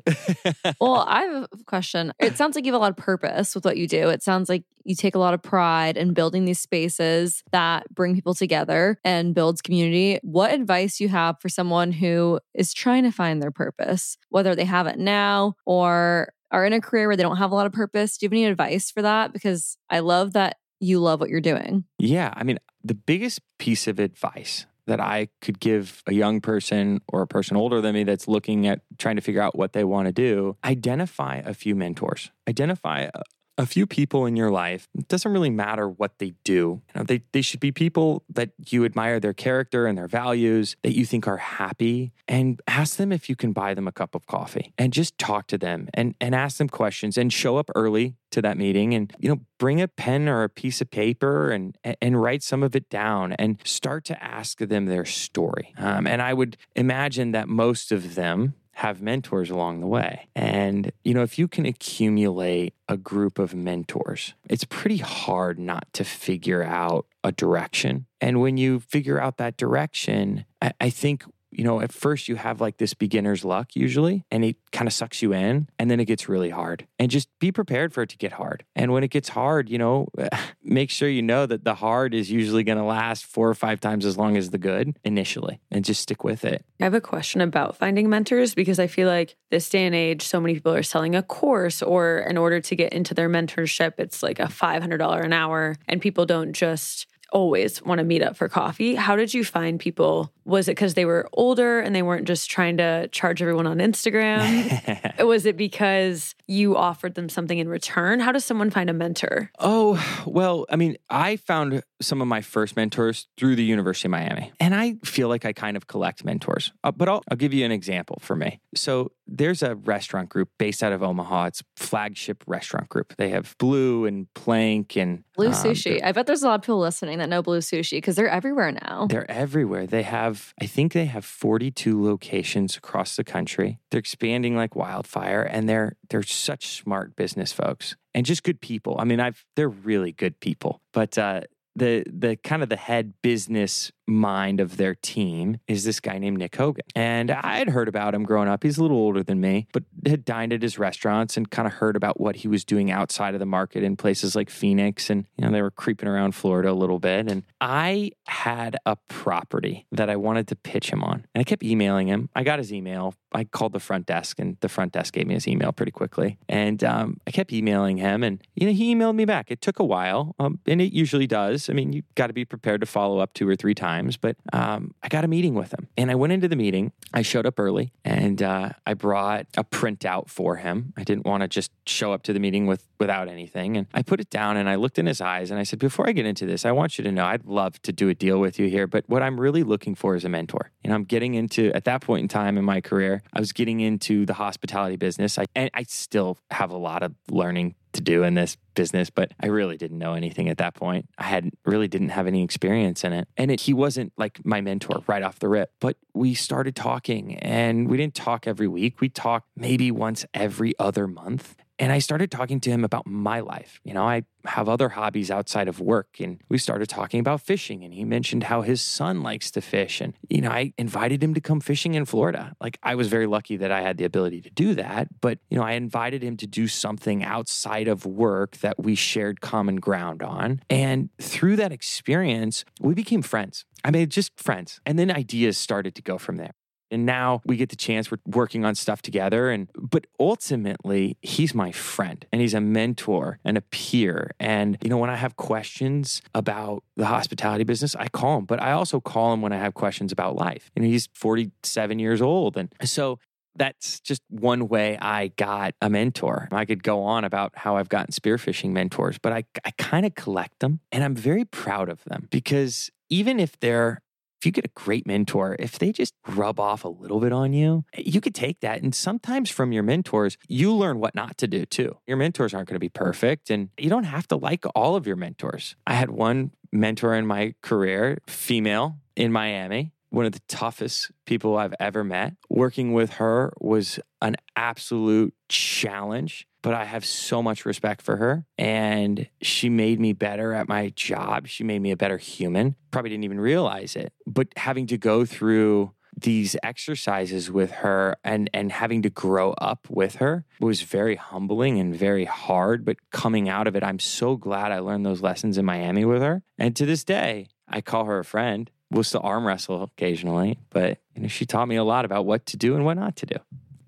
Well, I have a question. It sounds like you have a lot of purpose with what you do. It sounds like you take a lot of pride in building these spaces that bring people together and builds community. What advice you have for someone who is trying to find their purpose, whether they have it now or are in a career where they don't have a lot of purpose? Do you have any advice for that? Because I love that you love what you're doing. Yeah, I mean, the biggest piece of advice that I could give a young person or a person older than me that's looking at trying to figure out what they want to do, identify a few mentors. Identify a, few people in your life. It doesn't really matter what they do. You know, they, they should be people that you admire their character and their values, that you think are happy, and ask them if you can buy them a cup of coffee and just talk to them and, and ask them questions and show up early to that meeting and you know bring a pen or a piece of paper and and write some of it down and start to ask them their story um, and i would imagine that most of them have mentors along the way. And you know if you can accumulate a group of mentors it's pretty hard not to figure out a direction. And when you figure out that direction i, I think you know, at first you have like this beginner's luck usually, and it kind of sucks you in, and then it gets really hard. And just be prepared for it to get hard. And when it gets hard, you know, make sure you know that the hard is usually going to last four or five times as long as the good initially, and just stick with it. I have a question about finding mentors because I feel like this day and age, so many people are selling a course, or in order to get into their mentorship, it's like a $500 an hour, and people don't just always want to meet up for coffee. How did you find people? Was it because they were older and they weren't just trying to charge everyone on Instagram? was it because you offered them something in return? How does someone find a mentor? Oh, well, I mean, I found some of my first mentors through the University of Miami. And I feel like I kind of collect mentors. Uh, but I'll, I'll give you an example for me. So there's a restaurant group based out of Omaha. It's flagship restaurant group. They have Blue and Plank and Blue um, Sushi. I bet there's a lot of people listening that know Blue Sushi because they're everywhere now. They're everywhere. They have, I think they have 42 locations across the country. They're expanding like wildfire and they're they're such smart business folks and just good people. I mean, I've they're really good people. But uh the the kind of the head business mind of their team is this guy named Nick Hogan. And I had heard about him growing up. He's a little older than me, but had dined at his restaurants and kind of heard about what he was doing outside of the market in places like Phoenix. And, you know, they were creeping around Florida a little bit. And I had a property that I wanted to pitch him on. And I kept emailing him. I got his email. I called the front desk and the front desk gave me his email pretty quickly. And um, I kept emailing him and, you know, he emailed me back. It took a while um, and it usually does. I mean, you got to be prepared to follow up two or three times, but um, I got a meeting with him. And I went into the meeting. I showed up early and uh, I brought a printout for him. I didn't want to just show up to the meeting with without anything. And I put it down and I looked in his eyes and I said, before I get into this, I want you to know I'd love to do a deal with you here, but what I'm really looking for is a mentor. And I'm getting into at that point in time in my career, I was getting into the hospitality business. I and I still have a lot of learning to do in this business, but I really didn't know anything at that point. I had really didn't have any experience in it. And it, he wasn't like my mentor right off the rip, but we started talking and we didn't talk every week. We talked maybe once every other month. And I started talking to him about my life. You know, I have other hobbies outside of work. And we started talking about fishing. And he mentioned how his son likes to fish. And, you know, I invited him to come fishing in Florida. Like, I was very lucky that I had the ability to do that. But, you know, I invited him to do something outside of work that we shared common ground on. And through that experience, we became friends. I mean, just friends. And then ideas started to go from there. And now we get the chance, we're working on stuff together. And but ultimately, he's my friend and he's a mentor and a peer. And you know, when I have questions about the hospitality business, I call him, but I also call him when I have questions about life. And he's 47 years old. And so that's just one way I got a mentor. I could go on about how I've gotten spearfishing mentors, but I, I kind of collect them and I'm very proud of them because even if they're if you get a great mentor, if they just rub off a little bit on you, you could take that. And sometimes from your mentors, you learn what not to do too. Your mentors aren't going to be perfect, and you don't have to like all of your mentors. I had one mentor in my career, female in Miami, one of the toughest people I've ever met. Working with her was an absolute challenge, but I have so much respect for her. And she made me better at my job. She made me a better human. Probably didn't even realize it. But having to go through these exercises with her and and having to grow up with her was very humbling and very hard but coming out of it I'm so glad I learned those lessons in Miami with her and to this day I call her a friend we'll still arm wrestle occasionally but you know she taught me a lot about what to do and what not to do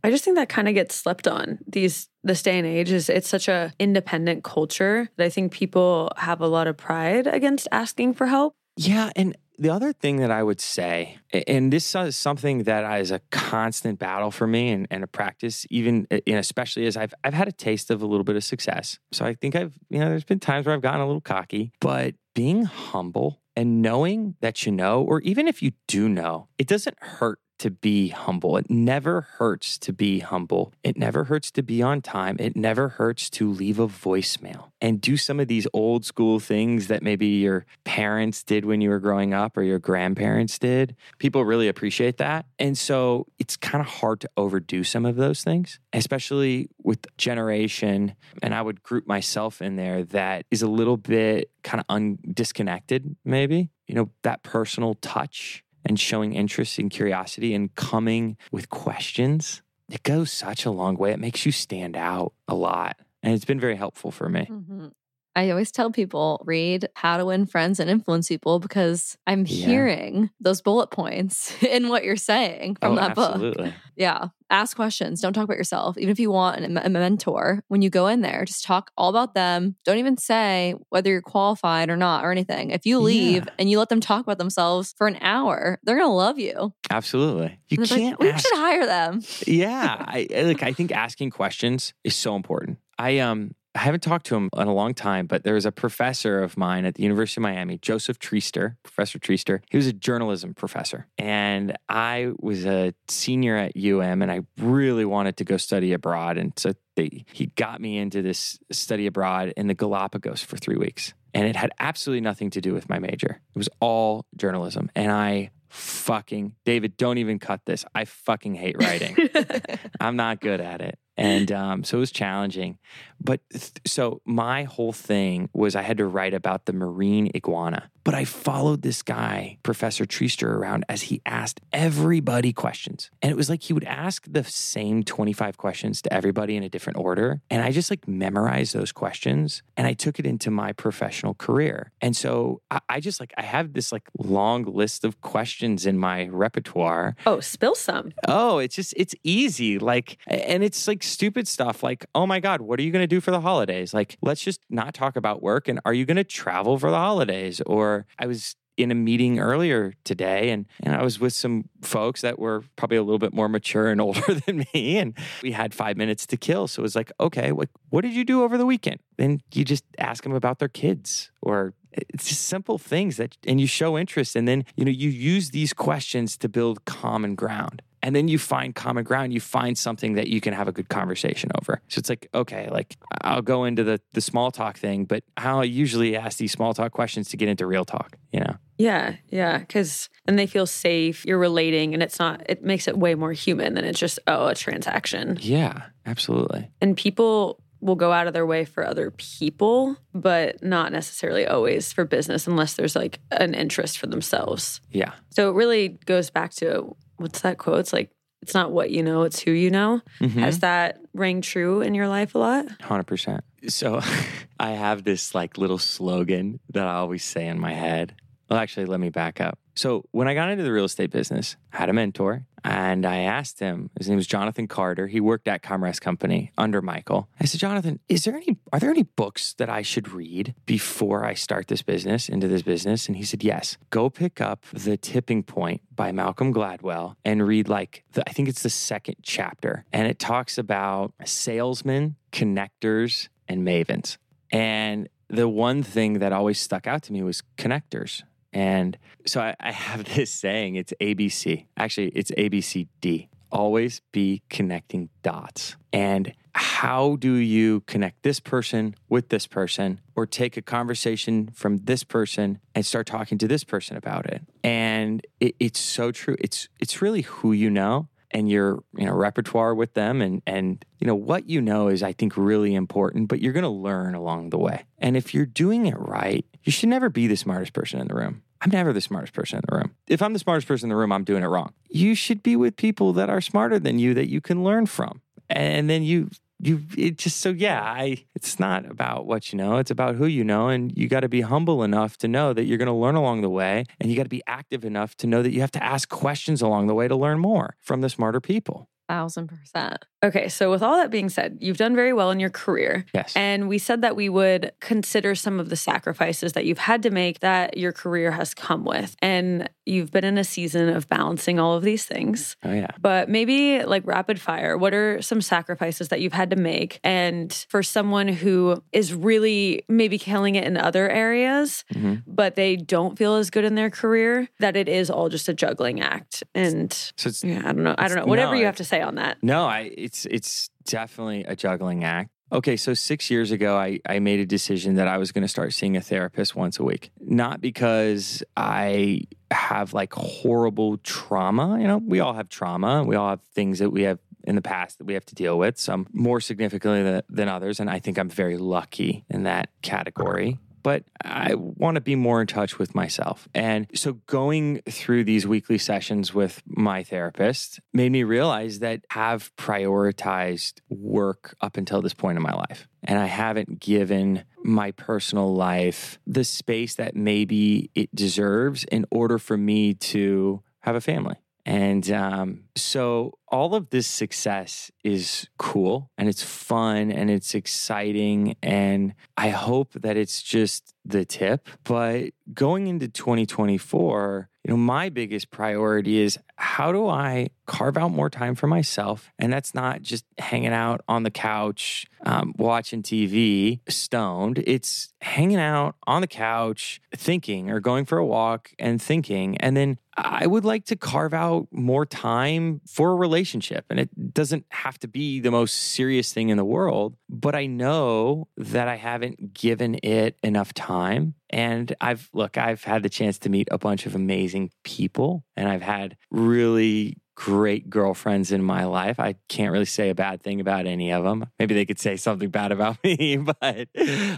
I just think that kind of gets slept on these this day and age is it's such a independent culture that I think people have a lot of pride against asking for help. Yeah, and the other thing that I would say, and this is something that is a constant battle for me and, and a practice, even and especially as I've I've had a taste of a little bit of success. So I think I've you know there's been times where I've gotten a little cocky, but being humble and knowing that you know, or even if you do know, it doesn't hurt to be humble. It never hurts to be humble. It never hurts to be on time. It never hurts to leave a voicemail and do some of these old school things that maybe your parents did when you were growing up or your grandparents did. People really appreciate that. And so it's kind of hard to overdo some of those things, especially with generation. And I would group myself in there that is a little bit kind of un- disconnected, maybe. You know, that personal touch and showing interest and curiosity and coming with questions, it goes such a long way. It makes you stand out a lot. And it's been very helpful for me. Mm-hmm. I always tell people read How to Win Friends and Influence People because I'm Yeah. hearing those bullet points in what you're saying from oh, that book. Yeah. Ask questions. Don't talk about yourself. Even if you want a a mentor, when you go in there, just talk all about them. Don't even say whether you're qualified or not or anything. If you leave Yeah. and you let them talk about themselves for an hour, they're going to love you. Absolutely. You they're like, can't we ask should hire them. yeah, I I- look. I think asking questions is so important. I um I haven't talked to him in a long time, but there was a professor of mine at the University of Miami, Joseph Treaster, Professor Treaster. He was a journalism professor, and I was a senior at UM, and I really wanted to go study abroad, and so they, he got me into this study abroad in the Galapagos for three weeks, and it had absolutely nothing to do with my major. It was all journalism, and I fucking David, don't even cut this. I fucking hate writing. I'm not good at it. And um, so it was challenging. But th- so my whole thing was I had to write about the marine iguana. But I followed this guy, Professor Treaster, around as he asked everybody questions. And it was like he would ask the same 25 questions to everybody in a different order. And I just like memorized those questions and I took it into my professional career. And so I, I just like, I have this like long list of questions in my repertoire Oh, spill some. Oh, it's just it's easy. Like and it's like stupid stuff like, "Oh my god, what are you going to do for the holidays?" Like, let's just not talk about work and are you going to travel for the holidays? Or I was in a meeting earlier today and, and I was with some folks that were probably a little bit more mature and older than me and we had 5 minutes to kill. So it was like, "Okay, what what did you do over the weekend?" Then you just ask them about their kids or it's just simple things that and you show interest and then you know you use these questions to build common ground and then you find common ground you find something that you can have a good conversation over so it's like okay like i'll go into the the small talk thing but how i usually ask these small talk questions to get into real talk you know Yeah, yeah, because then they feel safe. You're relating, and it's not. It makes it way more human than it's just oh a transaction. yeah absolutely And people will go out of their way for other people, but not necessarily always for business unless there's like an interest for themselves. yeah So it really goes back to what's that quote? It's like it's not what you know, it's who you know. Mhm. Has that rang true in your life a lot? Hundred percent. So I have this like little slogan that I always say in my head. Well, actually, let me back up. So when I got into the real estate business, I had a mentor and I asked him, his name was Jonathan Carter. He worked at Comras Company under Michael. I said, Jonathan, is there any are there any books that I should read before I start this business, into this business? And he said, Yes. Go pick up The Tipping Point by Malcolm Gladwell and read like the, I think it's the second chapter. And it talks about salesmen, connectors, and mavens. And the one thing that always stuck out to me was connectors. And so I, I have this saying it's ABC. Actually, it's ABCD. Always be connecting dots. And how do you connect this person with this person or take a conversation from this person and start talking to this person about it? And it, it's so true. It's it's really who you know and your you know repertoire with them and and you know what you know is I think really important but you're going to learn along the way. And if you're doing it right, you should never be the smartest person in the room. I'm never the smartest person in the room. If I'm the smartest person in the room, I'm doing it wrong. You should be with people that are smarter than you that you can learn from. And then you you it just so yeah, I it's not about what you know, it's about who you know and you got to be humble enough to know that you're going to learn along the way and you got to be active enough to know that you have to ask questions along the way to learn more from the smarter people. Thousand percent. Okay, so with all that being said, you've done very well in your career. Yes. And we said that we would consider some of the sacrifices that you've had to make that your career has come with. And you've been in a season of balancing all of these things. oh yeah. But maybe like rapid fire, what are some sacrifices that you've had to make? And for someone who is really maybe killing it in other areas, Mhm. but they don't feel as good in their career, that it is all just a juggling act. And So it's yeah, I don't know. I don't know. Whatever no, you have to say on that. No, I it's it's definitely a juggling act. Okay, so six years ago, I, I made a decision that I was going to start seeing a therapist once a week. Not because I have like horrible trauma. You know, we all have trauma. We all have things that we have in the past that we have to deal with, some more significantly than, than others. And I think I'm very lucky in that category. But I want to be more in touch with myself. And so going through these weekly sessions with my therapist made me realize that I have prioritized work up until this point in my life. And I haven't given my personal life the space that maybe it deserves in order for me to have a family. And um, so all of this success is cool and it's fun and it's exciting. And I hope that it's just the tip. But going into 2024, you know, my biggest priority is how do I carve out more time for myself? And that's not just hanging out on the couch, um, watching TV, stoned. It's hanging out on the couch, thinking, or going for a walk and thinking. And then I would like to carve out more time for a relationship. And it doesn't have to be the most serious thing in the world, but I know that I haven't given it enough time. And I've, look, I've had the chance to meet a bunch of amazing people and I've had really great girlfriends in my life. I can't really say a bad thing about any of them. Maybe they could say something bad about me, but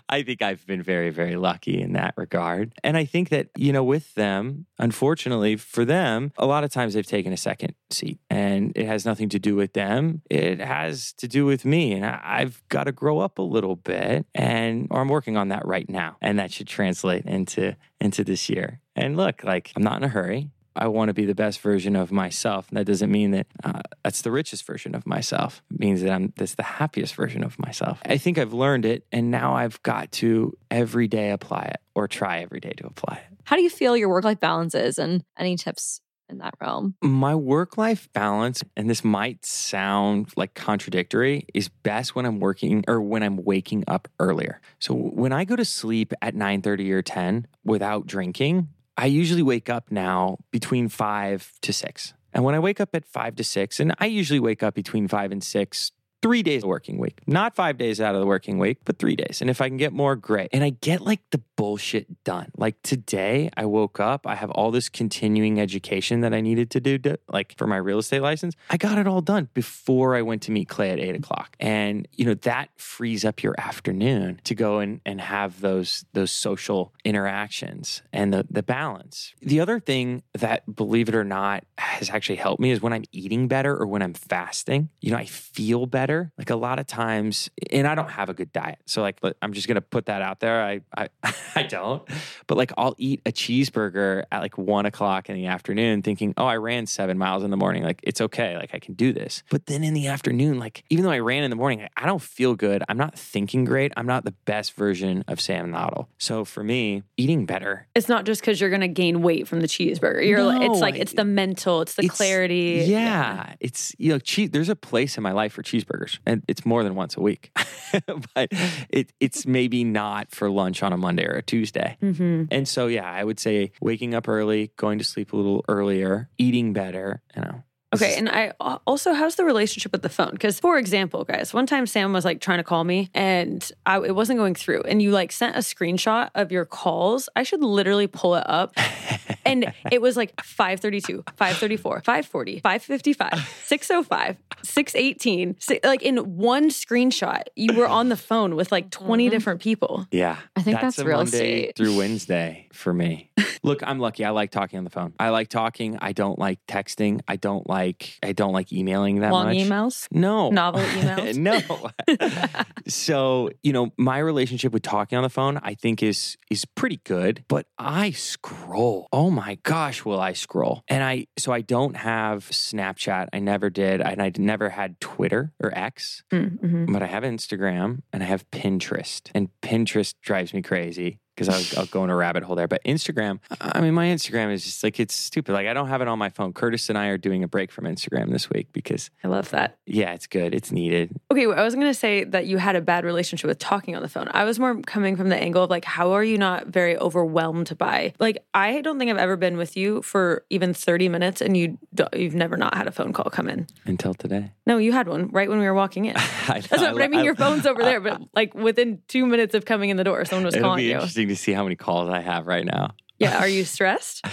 I think I've been very, very lucky in that regard. And I think that, you know, with them, unfortunately for them, a lot of times they've taken a second seat and it has nothing to do with them. It has to do with me. And I've got to grow up a little bit and, or I'm working on that right now. And that should translate into, into this year. And look, like I'm not in a hurry. I want to be the best version of myself. That doesn't mean that uh, that's the richest version of myself. It means that I'm that's the happiest version of myself. I think I've learned it, and now I've got to every day apply it or try every day to apply it. How do you feel your work life balance is and any tips in that realm? My work life balance, and this might sound like contradictory, is best when I'm working or when I'm waking up earlier. So when I go to sleep at 9 30 or 10 without drinking, I usually wake up now between 5 to 6. And when I wake up at 5 to 6, and I usually wake up between 5 and 6 three days a working week. Not five days out of the working week, but three days. And if I can get more, great. And I get like the bullshit done. Like today, I woke up, I have all this continuing education that I needed to do, to, like for my real estate license. I got it all done before I went to meet Clay at eight o'clock. And, you know, that frees up your afternoon to go and, and have those, those social interactions and the, the balance. The other thing that, believe it or not, has actually helped me is when I'm eating better or when I'm fasting, you know, I feel better. Like a lot of times, and I don't have a good diet. So, like, I'm just going to put that out there. I, I, I don't. But like I'll eat a cheeseburger at like one o'clock in the afternoon thinking, oh, I ran seven miles in the morning. Like it's okay. Like I can do this. But then in the afternoon, like even though I ran in the morning, I don't feel good. I'm not thinking great. I'm not the best version of Sam Noddle. So for me, eating better. It's not just because you're going to gain weight from the cheeseburger. You're like, it's like, it's the mental, it's the It's- clarity. Yeah, it's you know, cheese. There's a place in my life for cheeseburgers, and it's more than once a week. but it, it's maybe not for lunch on a Monday or a Tuesday. hmm And so, yeah, I would say waking up early, going to sleep a little earlier, eating better. You know. This Okay, and I also how's the relationship with the phone? Because for example, guys, one time Sam was like trying to call me and I, it wasn't going through, and you like sent a screenshot of your calls. I should literally pull it up, and it was like 532, 534, 540, 555, 605, 618. Si- Like in one screenshot, you were on the phone with like 20 Mhm. different people. yeah, I think that's a real Monday estate. through Wednesday for me. Look, I'm lucky. I like talking on the phone. I like talking. I don't like texting. I don't like. I don't like emailing that Long much. emails, No. novel emails. no. so, you know, my relationship with talking on the phone, I think is is pretty good, but I scroll. Oh my gosh, will I scroll? And I so I don't have Snapchat. I never did. And I never had Twitter or X, Mm-hmm. but I have Instagram and I have Pinterest. And Pinterest drives me crazy because I'll, I'll go in a rabbit hole there. But Instagram, I mean, my Instagram is just like, it's stupid. Like, I don't have it on my phone. Curtis and I are doing a break from Instagram this week because, I love that. yeah, it's good. It's needed. Okay, well, I wasn't going to say that you had a bad relationship with talking on the phone. I was more coming from the angle of like, how are you not very overwhelmed by? Like, I don't think I've ever been with you for even thirty minutes, and you you've never not had a phone call come in. until today. No, you had one right when we were walking in. That's what I mean. Your phone's over there, but like within two minutes of coming in the door, someone was calling you. To see how many calls I have right now. Yeah, are you stressed?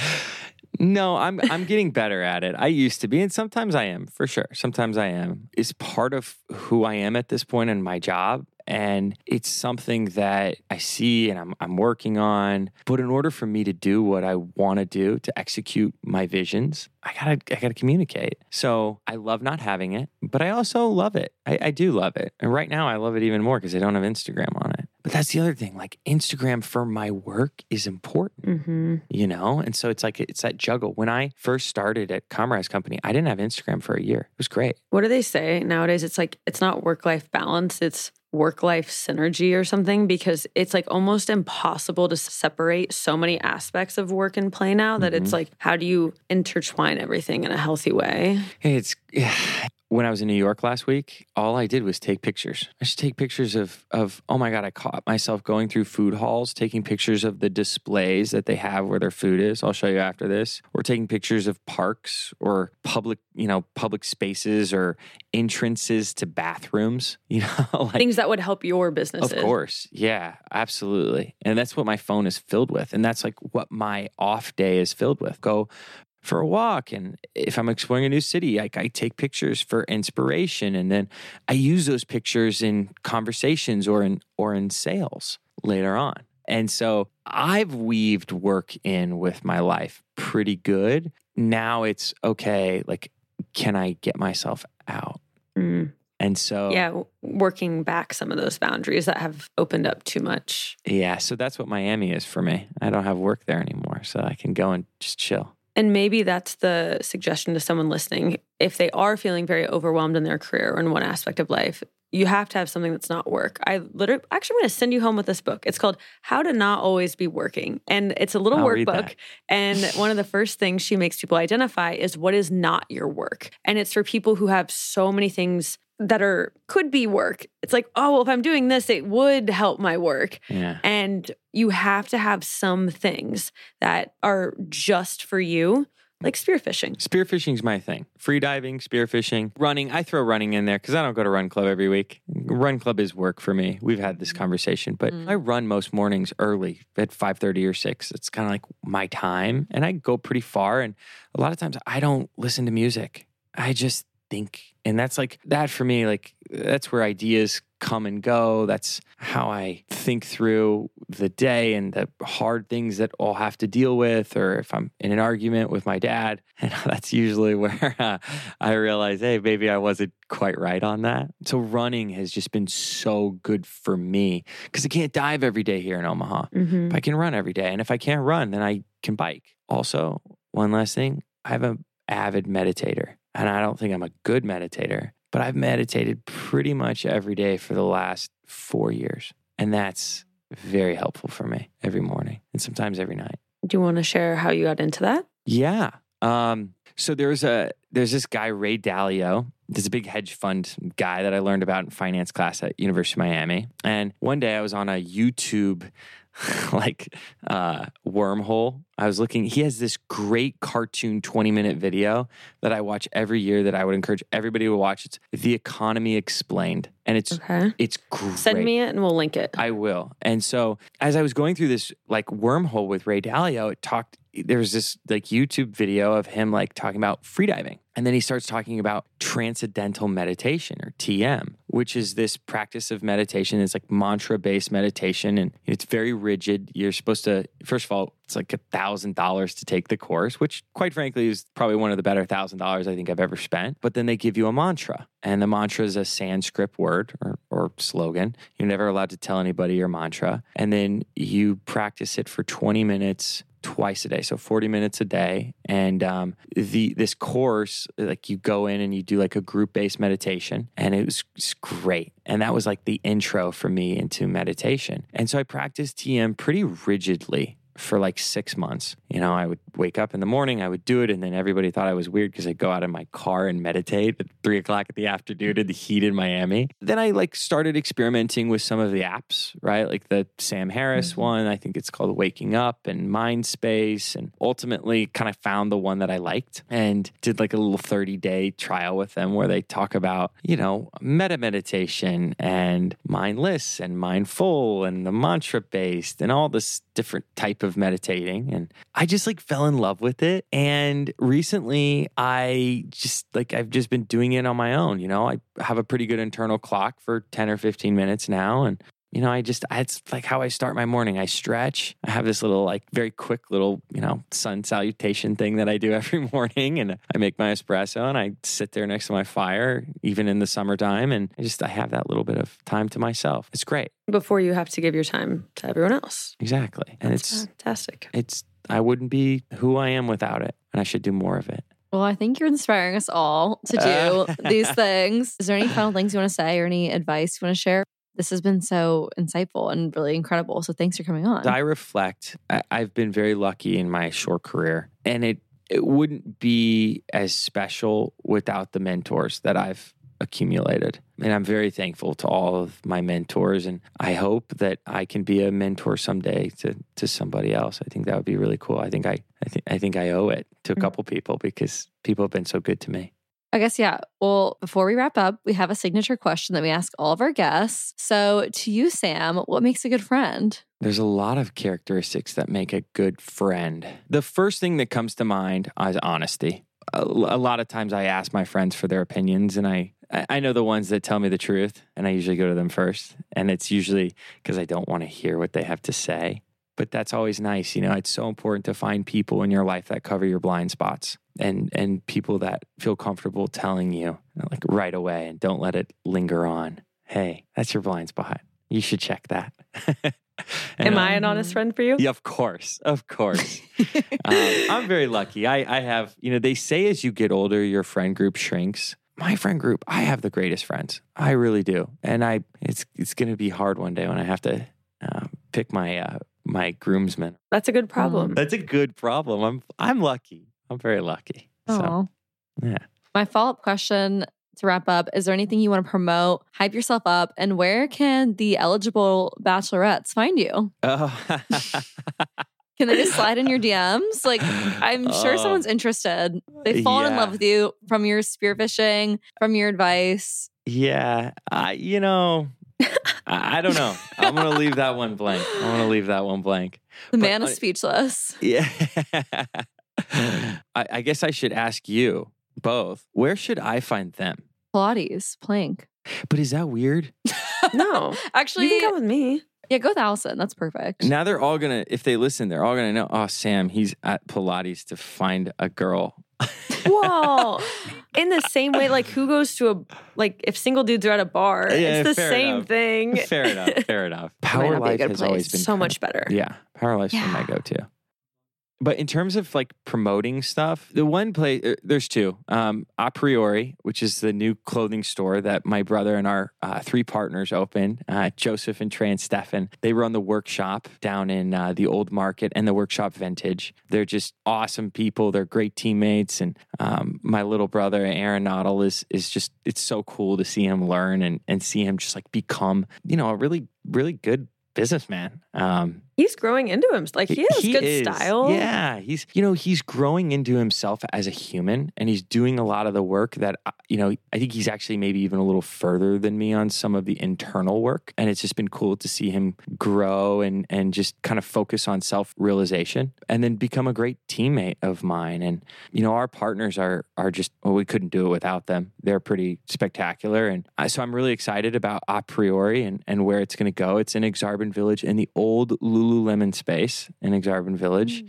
No, I'm I'm getting better at it. I used to be, and sometimes I am for sure. Sometimes I am. It's part of who I am at this point in my job. And it's something that I see and I'm, I'm working on. But in order for me to do what I want to do to execute my visions, I gotta I gotta communicate. So I love not having it, but I also love it. I, I do love it. And right now I love it even more because I don't have Instagram on it. But that's the other thing. Like Instagram for my work is important Mm-hmm. you know and so it's like it's that juggle when i first started at Comras company i didn't have instagram for a year it was great What do they say nowadays? It's like it's not work life balance, it's work life synergy or something because it's like almost impossible to separate so many aspects of work and play now that it's like how do you intertwine everything in a healthy way? it's when i was in new york last week all i did was take pictures i just take pictures of of oh my god i caught myself going through food halls taking pictures of the displays that they have where their food is i'll show you after this or taking pictures of parks or public you know public spaces or entrances to bathrooms you know like Things that would help your business. Of course. Yeah, absolutely. And that's what my phone is filled with. And that's like what my off day is filled with. Go for a walk. And if I'm exploring a new city, like I take pictures for inspiration. And then I use those pictures in conversations or in or in sales later on. And so I've weaved work in with my life pretty good. Now it's okay, like, can I get myself out? Mm. And so Yeah, working back some of those boundaries that have opened up too much. Yeah, so that's what Miami is for me. I don't have work there anymore, so I can go and just chill. And maybe that's the suggestion to someone listening. If they are feeling very overwhelmed in their career or in one aspect of life, you have to have something that's not work. I literally actually I'm going to send you home with this book. It's called How to Not Always Be Working. And it's a little I'll workbook. And one of the first things she makes people identify is what is not your work. And it's for people who have so many things that are could be work. It's like, oh, well, if I'm doing this, it would help my work. Yeah. And you have to have some things that are just for you, like spearfishing. Spearfishing's my thing. Free diving, spearfishing, running. I throw running in there because I don't go to run club every week. Run club is work for me. We've had this conversation, but Mm. I run most mornings early at five thirty or six. It's kind of like my time, and I go pretty far. And a lot of times I don't listen to music. I just think. And that's like that for me, like that's where ideas come and go. That's how I think through the day and the hard things that I'll have to deal with, or if I'm in an argument with my dad. And that's usually where uh, I realize, hey, maybe I wasn't quite right on that. So running has just been so good for me because I can't dive every day here in Omaha. Mhm. But I can run every day. And if I can't run, then I can bike. Also, one last thing I have an avid meditator, and I don't think I'm a good meditator, but I've meditated pretty much every day for the last four years. And that's very helpful for me every morning and sometimes every night. Do you want to share how you got into that? Yeah. Um, so there's a there's this guy Ray Dalio. There's a big hedge fund guy that I learned about in finance class at University of Miami. And one day I was on a YouTube like uh, wormhole. I was looking. He has this great cartoon 20 minute video that I watch every year that I would encourage everybody to watch. It's The Economy Explained, and it's Okay. it's great. Send me it and we'll link it. I will. And so as I was going through this like wormhole with Ray Dalio, it talked there was this like YouTube video of him like talking about freediving. And then he starts talking about transcendental meditation or TM, which is this practice of meditation. It's like mantra based meditation and it's very rigid. You're supposed to, first of all, it's like a thousand dollars to take the course, which quite frankly is probably one of the better thousand dollars I think I've ever spent. But then they give you a mantra, and the mantra is a Sanskrit word or, or slogan. You're never allowed to tell anybody your mantra. And then you practice it for 20 minutes twice a day so 40 minutes a day. And um, the this course like you go in and you do like a group based meditation and it was, it's great. And that was like the intro for me into meditation. And so i practiced tm pretty rigidly for like six months. You know, I would wake up in the morning, I would do it, and then everybody thought I was weird because I'd go out in my car and meditate at three o'clock in the afternoon in the heat in Miami. Then I like started experimenting with some of the apps, right? Like the Sam Harris mm-hmm. one, I think it's called Waking Up and Mind Space, and ultimately kind of found the one that I liked and did like a little 30 day trial with them where they talk about, you know, metta meditation and mindless and mindful and the mantra based and all this different type of meditating and I just like fell in love with it. And recently I just like I've just been doing it on my own you know? I have a pretty good internal clock for 10 or 15 minutes now and you know, I just, it's like how I start my morning. I stretch. I have this little, like, very quick little, you know, sun salutation thing that I do every morning. And I make my espresso and I sit there next to my fire, even in the summertime. And I just, I have that little bit of time to myself. It's great. Before you have to give your time to everyone else. Exactly. And That's it's, fantastic. it's, I wouldn't be who I am without it. And I should do more of it. Well, I think you're inspiring us all to do uh. these things. Is there any final things you want to say or any advice you want to share? This has been so insightful and really incredible. So thanks for coming on. I reflect, I, I've been very lucky in my short career, and it it wouldn't be as special without the mentors that I've accumulated. And I'm very thankful to all of my mentors, and I hope that I can be a mentor someday to to somebody else. I think that would be really cool. I think I I think I think I owe it to a Mm. couple people because people have been so good to me. I guess, yeah. Well, before we wrap up, we have a signature question that we ask all of our guests. So, to you, Sam, what makes a good friend? There's a lot of characteristics that make a good friend. The first thing that comes to mind is honesty. A, a lot of times I ask my friends for their opinions and I I I know the ones that tell me the truth and I usually go to them first and it's usually because I don't want to hear what they have to say. But that's always nice, you know. It's so important to find people in your life that cover your blind spots and and people that feel comfortable telling you like right away and don't let it linger on. Hey, that's your blind spot. You should check that. And, Am um, I an honest friend for you? yeah, of course, of course. um, I'm very lucky. I, I have, you know, they say as you get older, your friend group shrinks. My friend group, I have the greatest friends. I really do, and I, it's it's going to be hard one day when I have to uh, pick my uh, my groomsmen. That's a good problem. That's a good problem. I'm I'm lucky. I'm very lucky. So yeah. My follow up question to wrap up is there anything you want to promote, hype yourself up, and where can the eligible bachelorettes find you? Oh. Can they just slide in your DMs? Like, I'm sure Oh. someone's interested. They've fallen in love with you from your spearfishing, from your advice. Yeah, I, you know, I, I don't know. I'm gonna leave that one blank. I'm gonna leave that one blank. The But man is speechless. Yeah. I, I guess I should ask you both. Where should I find them? Pilates, plank. But is that weird? No. Actually, you can go with me. yeah, go with Allison. That's perfect. Now they're all gonna, if they listen, they're all gonna know. Oh, Sam, he's at Pilates to find a girl. Well, in the same way, like who goes to a like if single dudes are at a bar, Yeah, it's the same enough. thing. fair enough. Fair enough. Power not a Life good has always place. been so much better. Yeah, Power Life's been my go-to. But in terms of like promoting stuff, the one place uh, there's two. Um, a priori, which is the new clothing store that my brother and our uh, three partners open, uh, Joseph and Trey and Stefan. They run the workshop down in uh, the old market and the workshop vintage. They're just awesome people. They're great teammates, and um, my little brother Aaron Noddle is is just it's so cool to see him learn and and see him just like become you know a really really good businessman. Um, He's growing into him. Like he has good is. style. Yeah, he's you know he's growing into himself as a human, and he's doing a lot of the work that uh, you know I think he's actually maybe even a little further than me on some of the internal work, and it's just been cool to see him grow and and just kind of focus on self realization, and then become a great teammate of mine. And you know our partners are are just well we couldn't do it without them. They're pretty spectacular, and I, so I'm really excited about a priori and and where it's going to go. It's in Aksarben Village in the old Lululemon space in Aksarben Village.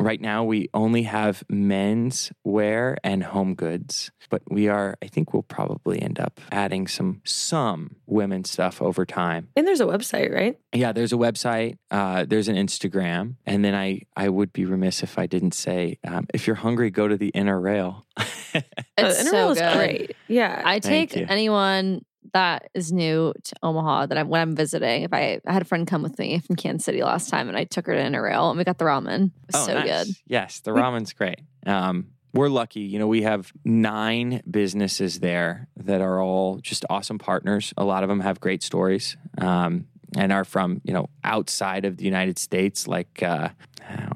Right now, we only have men's wear and home goods, but we are, I think we'll probably end up adding some, some women's stuff over time. And there's a website, right? Yeah, there's a website, uh, there's an Instagram. And then I, I would be remiss if I didn't say, um, if you're hungry, go to the inner rail. It's Uh, so Inner Rail is good. great. Yeah. I take anyone that is new to Omaha that I'm when I'm visiting. If I, I had a friend come with me from Kansas City last time, and I took her to Inner Rail, and we got the ramen. It was so Oh, nice. good. Yes, the ramen's great. Um, we're lucky. You know, we have nine businesses there that are all just awesome partners. A lot of them have great stories um, and are from, you know, outside of the United States, like, uh,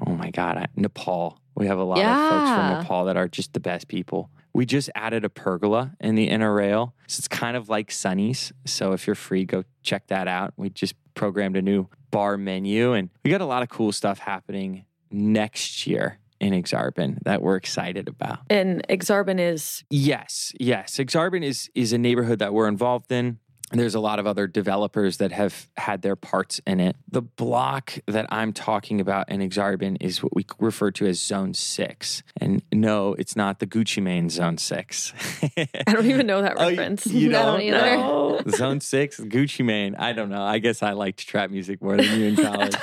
oh my God, Nepal. We have a lot of folks from Nepal that are just the best people. We just added a pergola in the inner rail. So it's kind of like Sunny's. So if you're free, go check that out. We just programmed a new bar menu and we got a lot of cool stuff happening next year in Aksarben that we're excited about. and Aksarben is Yes, yes. Aksarben is is a neighborhood that we're involved in. There's a lot of other developers that have had their parts in it. The block that I'm talking about in Aksarben is what we refer to as Zone 6. And no, it's not the Gucci Mane Zone 6. I don't even know that Oh, you- reference. you don't don't either. know? Zone 6, Gucci Mane. I don't know. I guess I liked trap music more than you in college.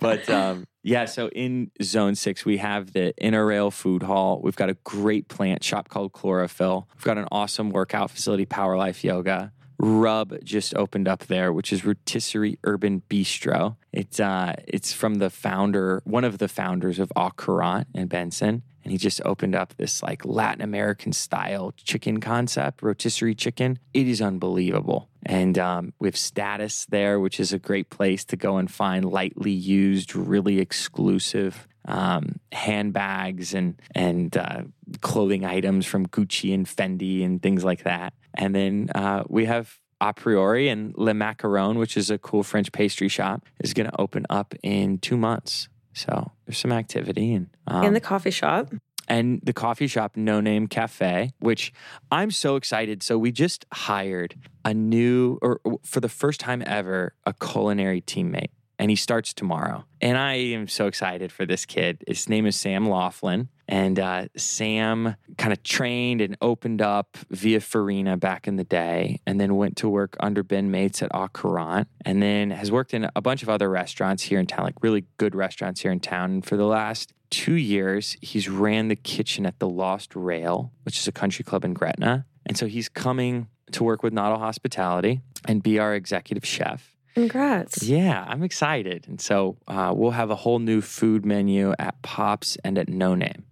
but um, yeah, so in Zone 6, we have the Inner Rail Food Hall. We've got a great plant shop called Chlorophyll. We've got an awesome workout facility, Power Life Yoga. Rub just opened up there, which is Rotisserie Urban Bistro. It's uh, it's from the founder, one of the founders of Au Courant in Benson, and he just opened up this like Latin American style chicken concept, rotisserie chicken. It is unbelievable, and um, we have Status there, which is a great place to go and find lightly used, really exclusive um, handbags and and uh, clothing items from Gucci and Fendi and things like that. And then uh, we have a priori and Le Macaron, which is a cool French pastry shop, is going to open up in two months. So there's some activity and um, in the coffee shop. and the coffee shop No Name Cafe, which I'm so excited. So we just hired a new, or or for the first time ever, a culinary teammate, and he starts tomorrow. And I am so excited for this kid. His name is Sam Laughlin. And uh, Sam kind of trained and opened up via Farina back in the day, and then went to work under Ben Maides at Au and then has worked in a bunch of other restaurants here in town, like really good restaurants here in town. And for the last two years, he's ran the kitchen at the Lost Rail, which is a country club in Gretna. And so he's coming to work with Noddle Hospitality and be our executive chef. Congrats. Yeah, I'm excited. And so uh, we'll have a whole new food menu at Pops and at No Name.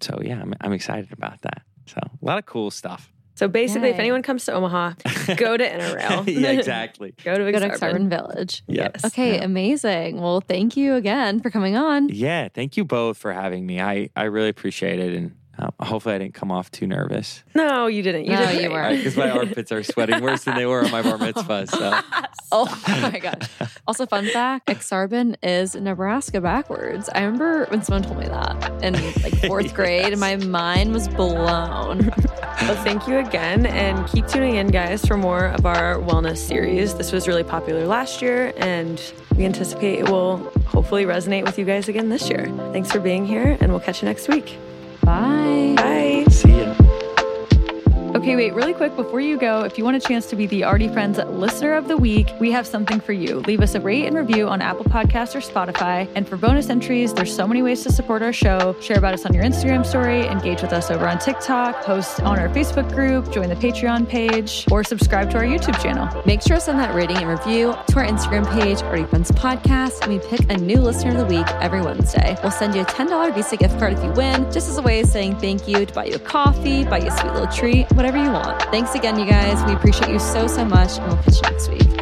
So yeah, I'm, I'm excited about that. So a lot of cool stuff. So basically, if anyone comes to Omaha, go to Inner Rail. yeah, exactly. go to Go to Aksarben. Aksarben Village. Yes. Okay, Yeah. amazing. Well, thank you again for coming on. Yeah, thank you both for having me. I, I really appreciate it. And Uh, hopefully, I didn't come off too nervous No, you didn't. You No, did you weren't. because my armpits are sweating worse than they were on my bar mitzvah. So Oh my god. Also, fun fact: Aksarben is Nebraska backwards. I remember when someone told me that in like fourth grade, and my mind was blown. Well, thank you again, and keep tuning in, guys, for more of our wellness series. This was really popular last year, and we anticipate it will hopefully resonate with you guys again this year. Thanks for being here, and we'll catch you next week. Bye. Bye. see ya. Okay, wait, really quick before you go, if you want a chance to be the Already Friends Listener of the Week, we have something for you. Leave us a rate and review on Apple Podcasts or Spotify. And for bonus entries, there's so many ways to support our show. Share about us on your Instagram story, engage with us over on TikTok, post on our Facebook group, join the Patreon page, or subscribe to our YouTube channel. Make sure to send that rating and review to our Instagram page, Already Friends Podcast, and we pick a new listener of the week every Wednesday. We'll send you a $10 Visa gift card if you win, just as a way of saying thank you to buy you a coffee, buy you a sweet little treat, whatever you want. Thanks again, you guys. We appreciate you so, so much, and we'll catch you next week.